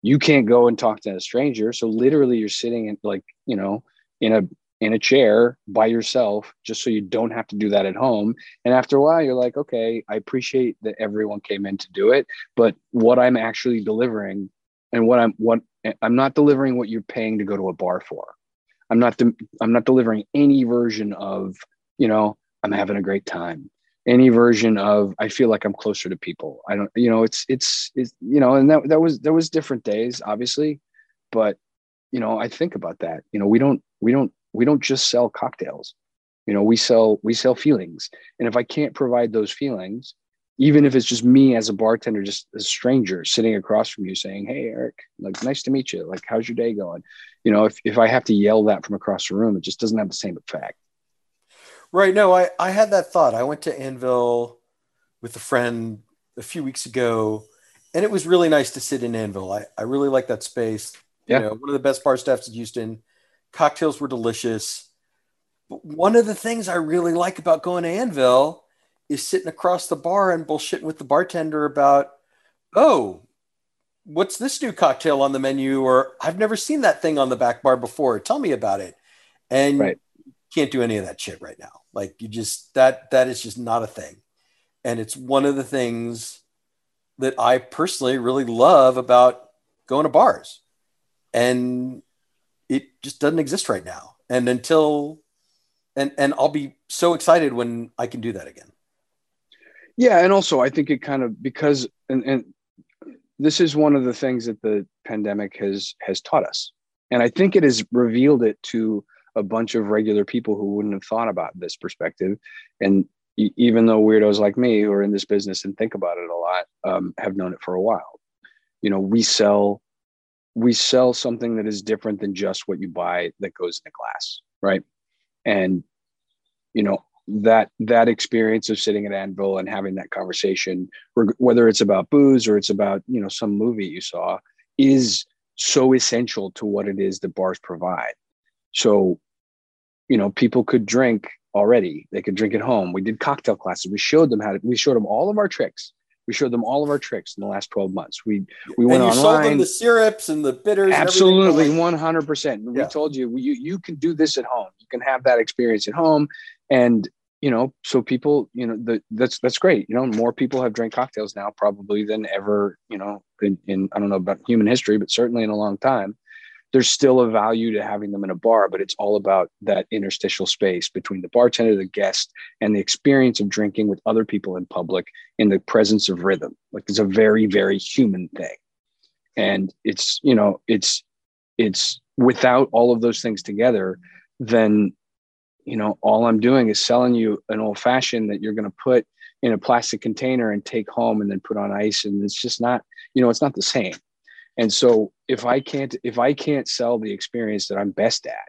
You can't go and talk to a stranger. So literally you're sitting in like, you know, in a in a chair by yourself just so you don't have to do that at home and after a while you're like okay i appreciate that everyone came in to do it but what i'm actually delivering and what i'm what i'm not delivering what you're paying to go to a bar for I'm not de- I'm not delivering any version of you know I'm having a great time. Any version of I feel like I'm closer to people. I don't you know it's it's it's you know and that that was there was different days obviously, but you know I think about that. You know we don't we don't we don't just sell cocktails. You know we sell we sell feelings, and if I can't provide those feelings, even if it's just me as a bartender, just a stranger sitting across from you saying, Hey, Eric, like, nice to meet you. Like, how's your day going? You know, if, if I have to yell that from across the room, it just doesn't have the same effect. Right. No, I, I had that thought. I went to Anvil with a friend a few weeks ago, and it was really nice to sit in Anvil. I, I really like that space. Yeah. You know, one of the best bar staffs in Houston. Cocktails were delicious. But one of the things I really like about going to Anvil is sitting across the bar and bullshitting with the bartender about, oh, what's this new cocktail on the menu? Or I've never seen that thing on the back bar before. Tell me about it. And Right. you can't do any of that shit right now. Like you just that that is just not a thing. And it's one of the things that I personally really love about going to bars. And it just doesn't exist right now. And until and and I'll be so excited when I can do that again. Yeah, and also I think it kind of because and, and this is one of the things that the pandemic has has taught us, and I think it has revealed it to a bunch of regular people who wouldn't have thought about this perspective, and even though weirdos like me who are in this business and think about it a lot um, have known it for a while. You know, we sell we sell something that is different than just what you buy that goes in a glass, right? And you know that that experience of sitting at Anvil and having that conversation, whether it's about booze or it's about you know some movie you saw, is so essential to what it is that bars provide. So, you know, people could drink already. They could drink at home. We did cocktail classes. We showed them how to. We showed them all of our tricks. We showed them all of our tricks in the last twelve months. We we went and you sold them online. the syrups and the bitters. Absolutely, one hundred percent. We Yeah. told you you you can do this at home. You can have that experience at home, and you know, so people, you know, the, that's that's great. You know, more people have drank cocktails now probably than ever. You know, in, in I don't know about human history, but certainly in a long time. There's still a value to having them in a bar, but it's all about that interstitial space between the bartender, the guest, and the experience of drinking with other people in public in the presence of rhythm. Like it's a very, very human thing and it's you know it's it's without all of those things together then you know all i'm doing is selling you an old fashioned that you're going to put in a plastic container and take home and then put on ice and it's just not you know it's not the same and so if i can't if i can't sell the experience that i'm best at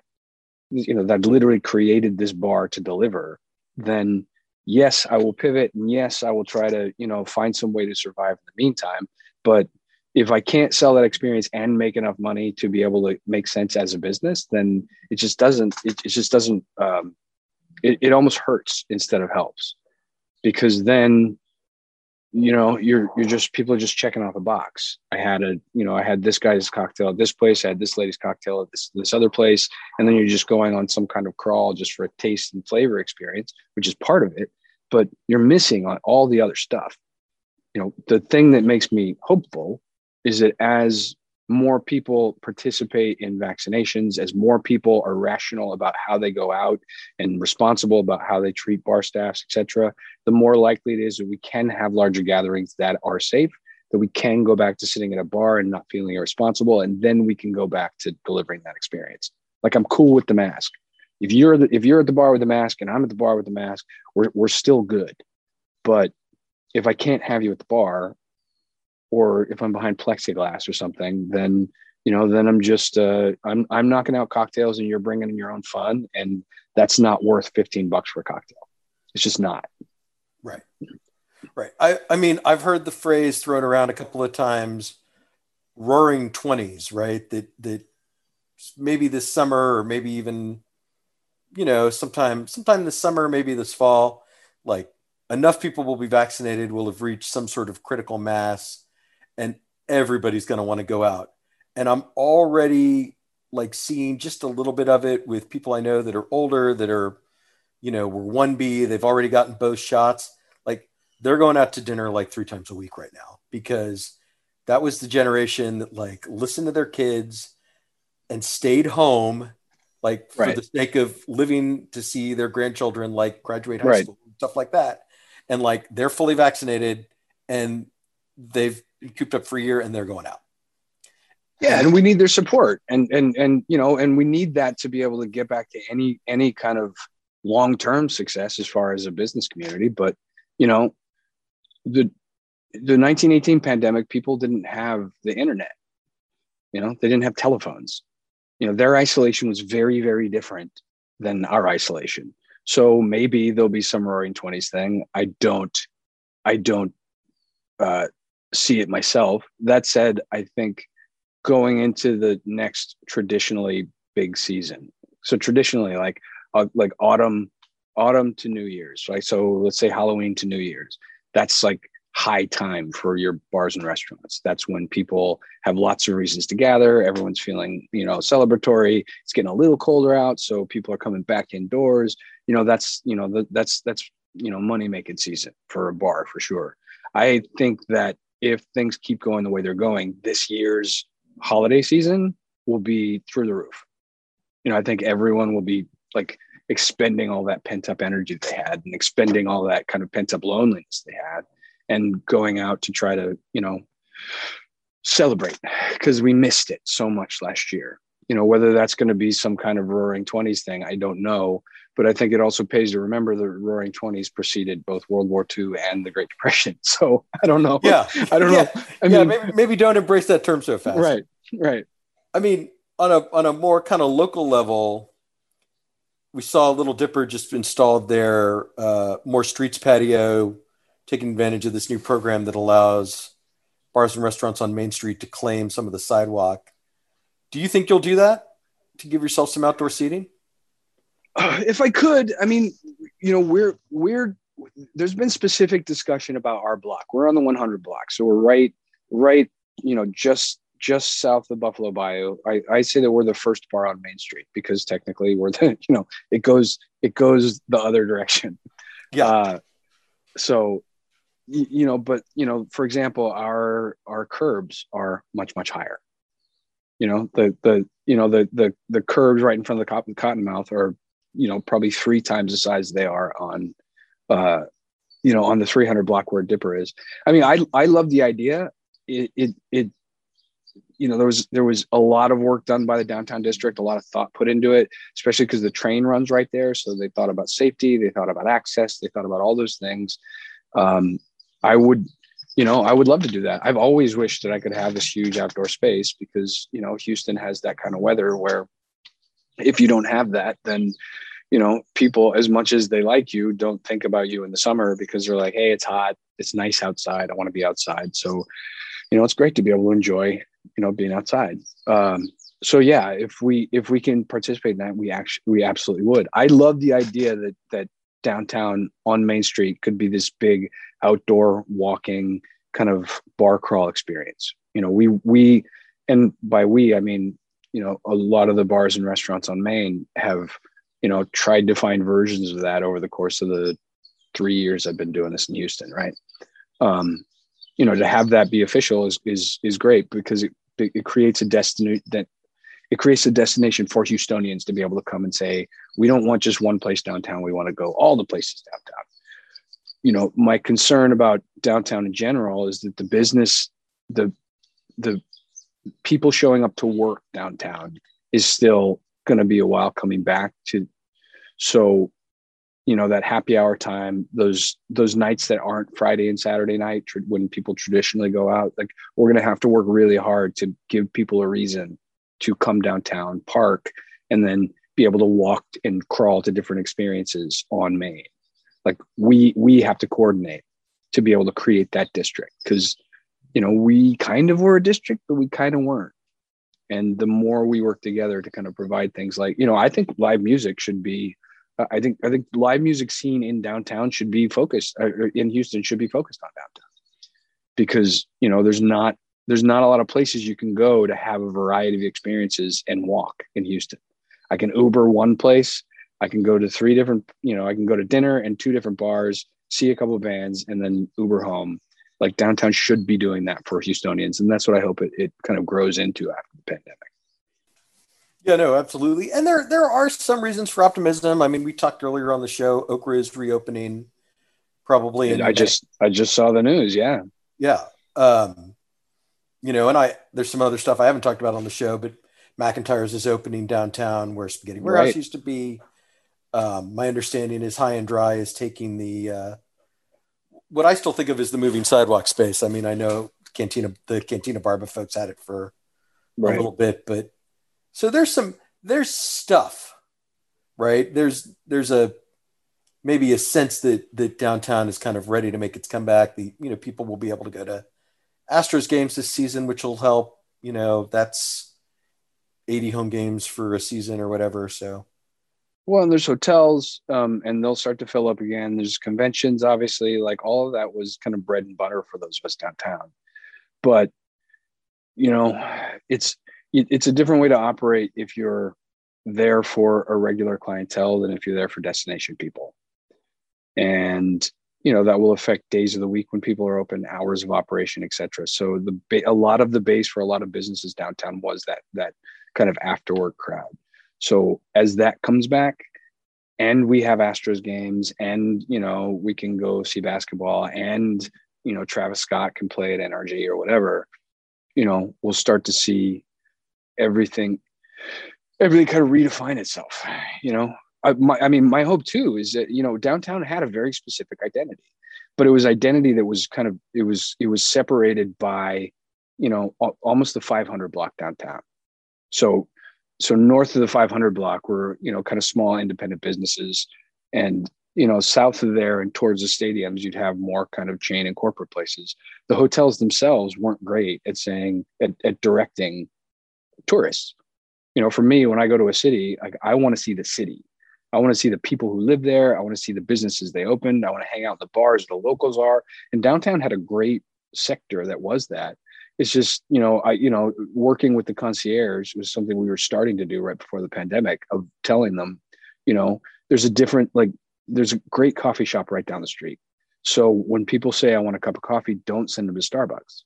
you know that literally created this bar to deliver then yes i will pivot and yes i will try to you know find some way to survive in the meantime but if I can't sell that experience and make enough money to be able to make sense as a business, then it just doesn't. It, it just doesn't. Um, it, it almost hurts instead of helps, because then, you know, you're you're just people are just checking off a box. I had a, you know, I had this guy's cocktail at this place. I had this lady's cocktail at this this other place, and then you're just going on some kind of crawl just for a taste and flavor experience, which is part of it. But you're missing on all the other stuff. You know, the thing that makes me hopeful is that as more people participate in vaccinations, as more people are rational about how they go out and responsible about how they treat bar staffs, et cetera, the more likely it is that we can have larger gatherings that are safe, that we can go back to sitting at a bar and not feeling irresponsible, and then we can go back to delivering that experience. Like I'm cool with the mask. If you're the, if you're at the bar with the mask and I'm at the bar with the mask, we're we're still good. But if I can't have you at the bar, or if I'm behind plexiglass or something, then you know, then I'm just uh, I'm I'm knocking out cocktails and you're bringing in your own fun, and that's not worth 15 bucks for a cocktail. It's just not. Right. Right. I, I mean, I've heard the phrase thrown around a couple of times, roaring twenties, right? That that maybe this summer or maybe even, you know, sometime sometime this summer, maybe this fall, like enough people will be vaccinated, will have reached some sort of critical mass, and everybody's gonna want to go out. And I'm already like seeing just a little bit of it with people I know that are older, that are, you know, were one B, they've already gotten both shots. Like they're going out to dinner like three times a week right now because that was the generation that like listened to their kids and stayed home like for Right. the sake of living to see their grandchildren like graduate high Right. school, stuff like that. And like they're fully vaccinated and they've cooped up for a year and they're going out. yeah and we need their support. And and and you know and we need that to be able to get back to any any kind of long-term success as far as a business community. But you know the the 1918 pandemic people didn't have the internet. You know they didn't have telephones. You know their isolation was very very different than our isolation. So maybe there'll be some roaring 20s thing. I don't i don't uh see it myself that said i think going into the next traditionally big season. So traditionally, like uh, like autumn, autumn to New Year's, right? So let's say Halloween to New Year's. That's like high time for your bars and restaurants. That's when people have lots of reasons to gather. Everyone's feeling, you know, celebratory. It's getting a little colder out, so people are coming back indoors. You know, that's you know the, that's that's you know money making season for a bar for sure. I think that if things keep going the way they're going, this year's holiday season will be through the roof. You know, I think everyone will be like expending all that pent up energy they had and expending all that kind of pent up loneliness they had and going out to try to, you know, celebrate because we missed it so much last year. You know, whether that's going to be some kind of roaring 20s thing, I don't know. But I think it also pays to remember the roaring 20s preceded both World War II and the Great Depression. So I don't know. Yeah. I don't yeah. know. I yeah, mean, maybe, maybe don't embrace that term so fast. right, right. I mean, on a on a more kind of local level, we saw Little Dipper just installed their uh, more streets patio, taking advantage of this new program that allows bars and restaurants on Main Street to claim some of the sidewalk. Do you think you'll do that to give yourself some outdoor seating? If I could, I mean, you know, we're we're there's been specific discussion about our block. We're on the 100 block, so we're right, right, you know, just just south of Buffalo Bayou. I, I say that we're the first bar on Main Street because technically we're the, you know, it goes it goes the other direction. Yeah. Uh, so, you know, but you know, for example, our our curbs are much much higher. You know, the the you know the the the curbs right in front of the cotton, Cottonmouth are you know probably three times the size they are on uh you know on the 300 block where dipper is. I mean i i love the idea. It it, it you know there was there was a lot of work done by the downtown district a lot of thought put into it especially because the train runs right there. So they thought about safety they thought about access they thought about all those things. Um i would you know i would love to do that. I've always wished that i could have this huge outdoor space because you know houston has that kind of weather where if you don't have that then you know people as much as they like you don't think about you in the summer because they're like hey it's hot. It's nice outside. I want to be outside. So you know it's great to be able to enjoy you know being outside. Um so yeah if we if we can participate in that we actually we absolutely would. I love the idea that that downtown on main street could be this big outdoor walking kind of bar crawl experience. You know we we and by we i mean you know a lot of the bars and restaurants on main have you know tried to find versions of that over the course of the three years i've been doing this in houston right? Um you know to have that be official is is is great because it it creates a destiny that it creates a destination for houstonians to be able to come and say we don't want just one place downtown we want to go all the places downtown. You know my concern about downtown in general is that the business the the people showing up to work downtown is still going to be a while coming back to so you know that happy hour time those those nights that aren't friday and saturday night when people traditionally go out like we're going to have to work really hard to give people a reason to come downtown park and then be able to walk and crawl to different experiences on main. Like we we have to coordinate to be able to create that district because you know we kind of were a district but we kind of weren't. And the more we work together to kind of provide things like you know i think live music should be uh, i think i think live music scene in downtown should be focused uh, in houston should be focused on downtown. Because you know there's not there's not a lot of places you can go to have a variety of experiences and walk in houston. I can uber one place. I can go to three different you know i can go to dinner and two different bars see a couple of bands and then uber home like downtown should be doing that for houstonians and that's what i hope it, it kind of grows into after the pandemic Yeah, no, absolutely. And there there are some reasons for optimism. I mean, we talked earlier on the show, Okra is reopening probably. I just I just saw the news. Yeah. Yeah. Um, you know, and I there's some other stuff I haven't talked about on the show, but McIntyre's is opening downtown where Spaghetti Warehouse right. used to be. Um, my understanding is High and Dry is taking the uh, what I still think of as the moving sidewalk space. I mean, I know Cantina the Cantina Barba folks had it for right. a little bit, but so there's some there's stuff, right? There's there's a maybe a sense that that downtown is kind of ready to make its comeback. The you know people will be able to go to Astros games this season, which will help. You know that's 80 home games for a season or whatever. So well, and there's hotels, um, and they'll start to fill up again. There's conventions, obviously, like all of that was kind of bread and butter for those of us downtown. But you know, it's it's a different way to operate if you're there for a regular clientele than if you're there for destination people and you know that will affect days of the week when people are open hours of operation etc so the a lot of the base for a lot of businesses downtown was that that kind of after work crowd so as that comes back and we have astros games and you know we can go see basketball and you know travis scott can play at nrg or whatever you know we'll start to see everything everything kind of redefine itself you know? I, my, I mean my hope too is that you know downtown had a very specific identity but it was identity that was kind of it was it was separated by you know almost the 500 block downtown. So so north of the 500 block were you know kind of small independent businesses and you know south of there and towards the stadiums you'd have more kind of chain and corporate places the hotels themselves weren't great at saying at, at directing tourists. You know, for me, when I go to a city, like I want to see the city. I want to see the people who live there. I want to see the businesses they opened. I want to hang out in the bars the locals are. And downtown had a great sector that was that. It's just, you know, I, you know, working with the concierge was something we were starting to do right before the pandemic of telling them, you know, there's a different, like, there's a great coffee shop right down the street. So when people say, I want a cup of coffee, don't send them to Starbucks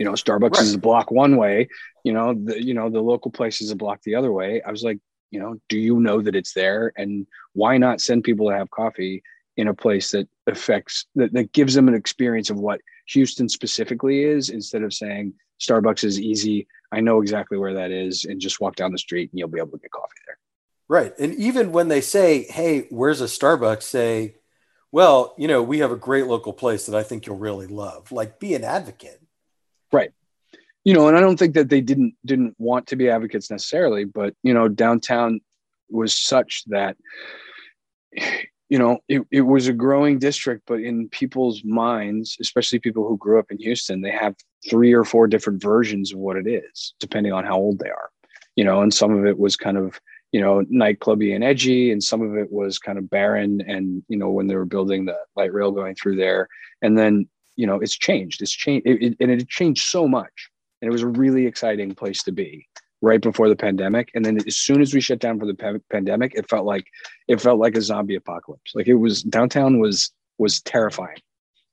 you know starbucks right. is a block one way you know the you know the local place is a block the other way i was like you know do you know that it's there and why not send people to have coffee in a place that affects that, that gives them an experience of what houston specifically is instead of saying starbucks is easy i know exactly where that is and just walk down the street and you'll be able to get coffee there. Right. And even when they say hey where's a starbucks say well you know we have a great local place that i think you'll really love. Like be an advocate. Right. You know, and I don't think that they didn't didn't want to be advocates necessarily, but you know, downtown was such that you know it, it was a growing district but in people's minds especially people who grew up in houston they have three or four different versions of what it is depending on how old they are you know and some of it was kind of you know nightclubby and edgy and some of it was kind of barren and you know when they were building the light rail going through there. And then you know it's changed it's changed it, it, and it changed so much and it was a really exciting place to be right before the pandemic and then as soon as we shut down for the pa- pandemic it felt like it felt like a zombie apocalypse like it was downtown was was terrifying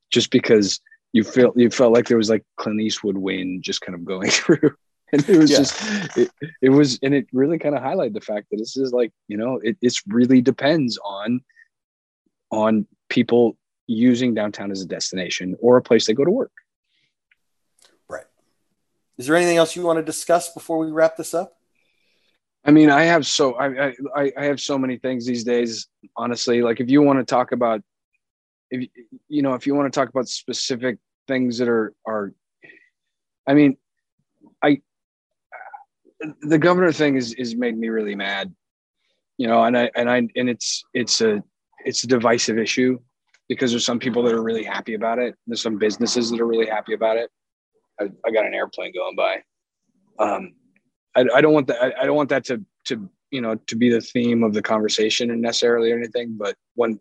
just because you felt you felt like there was like clint eastwood wind just kind of going through and it was yeah. just it, it was and it really kind of highlighted the fact that this is like you know it it's really depends on on people using downtown as a destination or a place they go to work. Is there anything else you want to discuss before we wrap this up? I mean, I have so I, I I have so many things these days. Honestly, like if you want to talk about, if you know, if you want to talk about specific things that are are, I mean, I the governor thing is is made me really mad, you know, and I and I and it's it's a it's a divisive issue because there's some people that are really happy about it. There's some businesses that are really happy about it. I, I got an airplane going by. Um, I, I don't want that. I, I don't want that to to you know to be the theme of the conversation and necessarily or anything. But when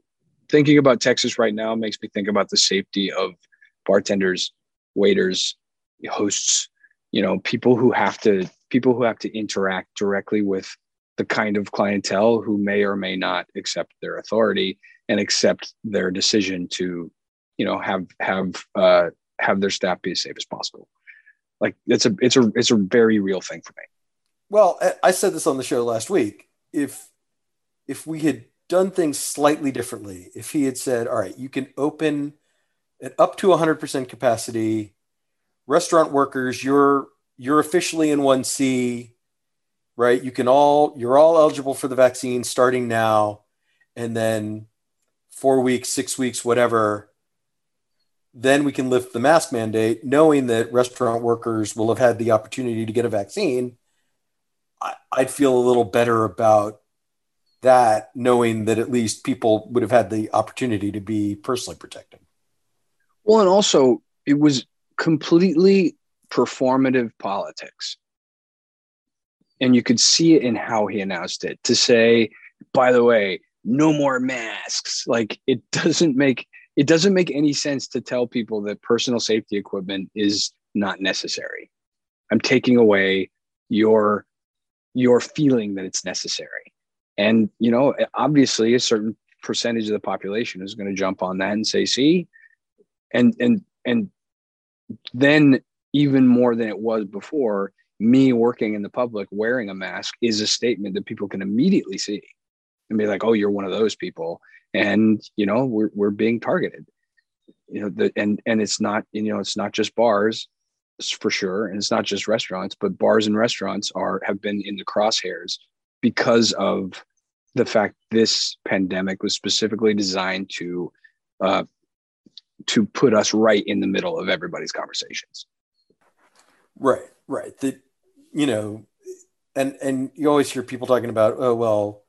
thinking about Texas right now makes me think about the safety of bartenders, waiters, hosts. You know, people who have to people who have to interact directly with the kind of clientele who may or may not accept their authority and accept their decision to you know have have uh, have their staff be as safe as possible like it's a it's a it's a very real thing for me Well, I said this on the show last week. If if we had done things slightly differently, if he had said, "All right, you can open at up to 100% capacity, restaurant workers, you're you're officially in 1C, right? You can all you're all eligible for the vaccine starting now and then 4 weeks, 6 weeks, whatever, then we can lift the mask mandate knowing that restaurant workers will have had the opportunity to get a vaccine I, would feel a little better about that, knowing that at least people would have had the opportunity to be personally protected. Well, and also it was completely performative politics. And you could see it in how he announced it to say, by the way, no more masks. Like it doesn't make it doesn't make any sense to tell people that personal safety equipment is not necessary. I'm taking away your your feeling that it's necessary. And, you know, obviously a certain percentage of the population is going to jump on that and say, see, and, and, and then even more than it was before, me working in the public wearing a mask is a statement that people can immediately see and be like, oh, you're one of those people. And, you know, we're, we're being targeted. You know the and and it's not you know it's not just bars for sure and it's not just restaurants but bars and restaurants are have been in the crosshairs because of the fact this pandemic was specifically designed to uh, to put us right in the middle of everybody's conversations. Right right. That you know and and you always hear people talking about oh well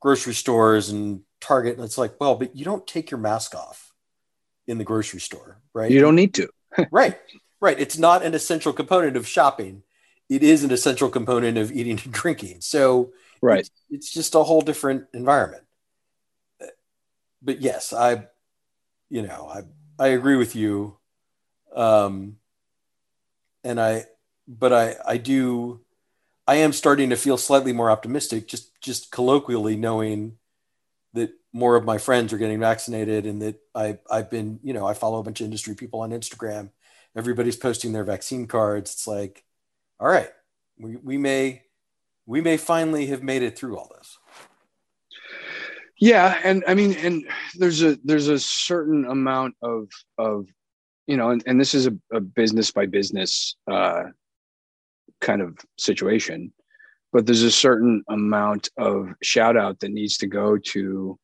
grocery stores and target and it's like well but you don't take your mask off in the grocery store right you don't need to right Right. It's not an essential component of shopping. It is an essential component of eating and drinking. So right. It's, it's just a whole different environment. But yes, I, you know, I, I agree with you. Um, and I, but I, I do, I am starting to feel slightly more optimistic, just, just colloquially knowing more of my friends are getting vaccinated and that I, I've been, you know, I follow a bunch of industry people on Instagram everybody's posting their vaccine cards. It's like, all right, we, we may we may finally have made it through all this. Yeah, and I mean, and there's a there's a certain amount of of you know, and, and this is a, a business by business uh, kind of situation, but there's a certain amount of shout out that needs to go to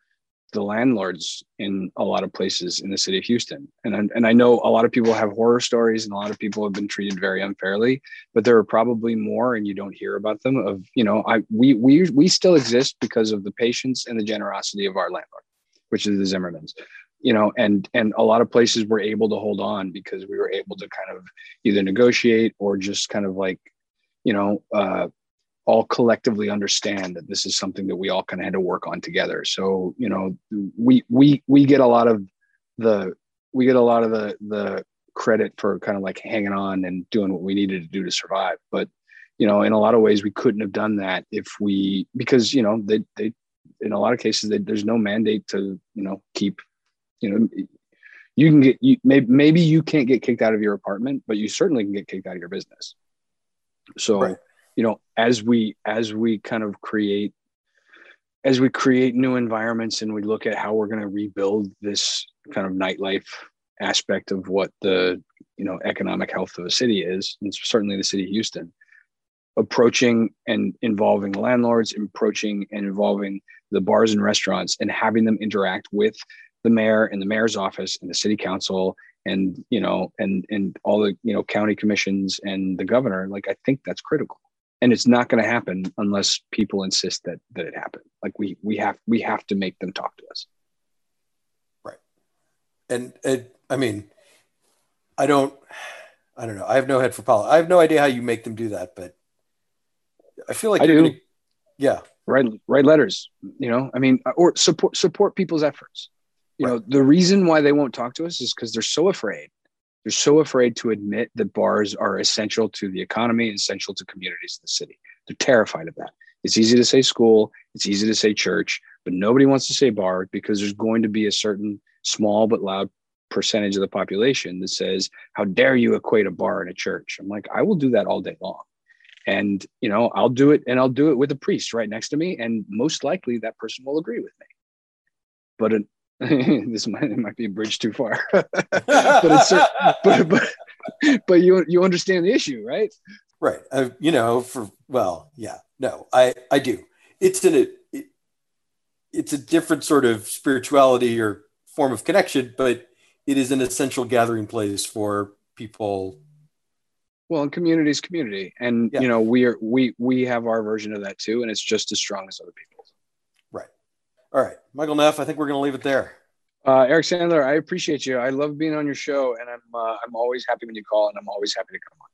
the landlords in a lot of places in the city of Houston. And, and I know a lot of people have horror stories and a lot of people have been treated very unfairly, but there are probably more and you don't hear about them of, you know, I, we, we, we still exist because of the patience and the generosity of our landlord, which is the Zimmermans, you know, and, and a lot of places were able to hold on because we were able to kind of either negotiate or just kind of like, you know, uh, all collectively understand that this is something that we all kind of had to work on together. So, you know, we we we get a lot of the we get a lot of the the credit for kind of like hanging on and doing what we needed to do to survive. But, you know, in a lot of ways we couldn't have done that if we because, you know, they they in a lot of cases they, there's no mandate to, you know, keep, you know, you can get you maybe maybe you can't get kicked out of your apartment, but you certainly can get kicked out of your business. So right you know as we as we kind of create as we create new environments and we look at how we're going to rebuild this kind of nightlife aspect of what the you know economic health of a city is and certainly the city of houston approaching and involving landlords approaching and involving the bars and restaurants and having them interact with the mayor and the mayor's office and the city council and you know and and all the you know county commissions and the governor like i think that's critical and it's not going to happen unless people insist that that it happen like we we have we have to make them talk to us. Right. And it, i mean i don't i don't know. I have no head for politics i have no idea how you make them do that but i feel like i do. gonna, yeah. Write write letters you know? I mean uh, or support support people's efforts. You right. know the reason why they won't talk to us is because they're so afraid they're so afraid to admit that bars are essential to the economy, essential to communities in the city. They're terrified of that. It's easy to say school, it's easy to say church, but nobody wants to say bar because there's going to be a certain small but loud percentage of the population that says, How dare you equate a bar and a church? I'm like, I will do that all day long. and you know i'll do it and i'll do it with a priest right next to me and most likely that person will agree with me but it, this might, it might be a bridge too far. But it's but, but but you you understand the issue right? Right. Uh, you know for well yeah no i i do. It's in a it, it's a different sort of spirituality or form of connection but it is an essential gathering place for people. Well and community is community. And yeah. you know we are we we have our version of that too and it's just as strong as other people's right all right michael neff i think we're going to leave it there. Uh, eric sandler i appreciate you. I love being on your show and i'm uh, i'm always happy when you call and i'm always happy to come on.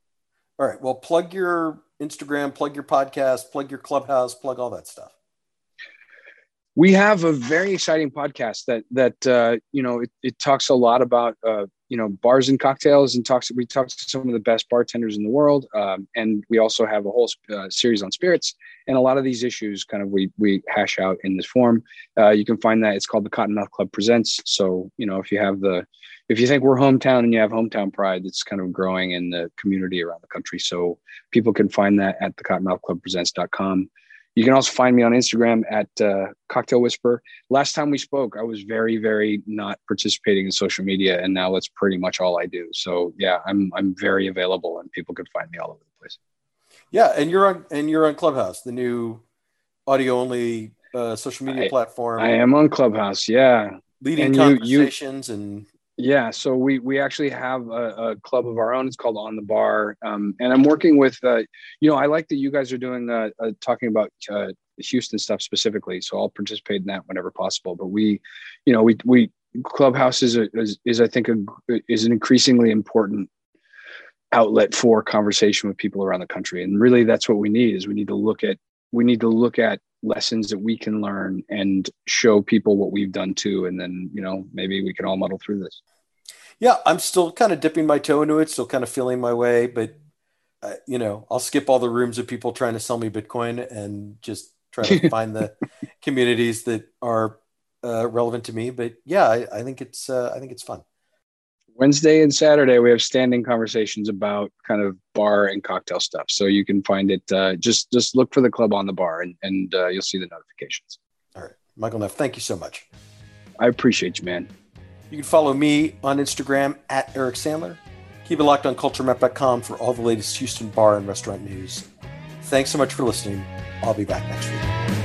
All right well plug your instagram plug your podcast plug your clubhouse plug all that stuff we have a very exciting podcast that that uh, you know it, it, talks a lot about uh, you know bars and cocktails and talks we talk to some of the best bartenders in the world um, and we also have a whole uh, series on spirits and a lot of these issues kind of we we hash out in this form. Uh, you can find that it's called the cottonmouth club presents. So you know if you have the if you think we're hometown and you have hometown pride that's kind of growing in the community around the country. So people can find that at the cottonmouthclubpresents.com you can also find me on Instagram at uh, Cocktail Whisper. Last time we spoke, I was very, very not participating in social media, and now it's pretty much all I do. So yeah, I'm I'm very available, and people can find me all over the place. Yeah, and you're on and you're on Clubhouse, the new audio only uh, social media I, platform. I am on Clubhouse. Yeah, leading and conversations you, you, and yeah, so we we actually have a, a, club of our own. It's called On the Bar, um, and I'm working with. Uh, you know, I like that you guys are doing uh, uh, talking about uh, Houston stuff specifically. So I'll participate in that whenever possible. But we, you know, we we Clubhouse is a, is, is I think a, is an increasingly important outlet for conversation with people around the country, and really that's what we need. Is we need to look at we need to look at lessons that we can learn and show people what we've done too. And then you know maybe we can all muddle through this. Yeah i'm still kind of dipping my toe into it still kind of feeling my way but uh, you know i'll skip all the rooms of people trying to sell me bitcoin and just try to find the communities that are uh, relevant to me. But yeah i, I think it's uh, i think it's fun Wednesday and Saturday we have standing conversations about kind of bar and cocktail stuff. So you can find it. Uh, just just look for the club on the bar, and and uh, you'll see the notifications. All right, Michael Neff, thank you so much. I appreciate you, man. You can follow me on Instagram at Eric Sandler. Keep it locked on CultureMap.com for all the latest Houston bar and restaurant news. Thanks so much for listening. I'll be back next week.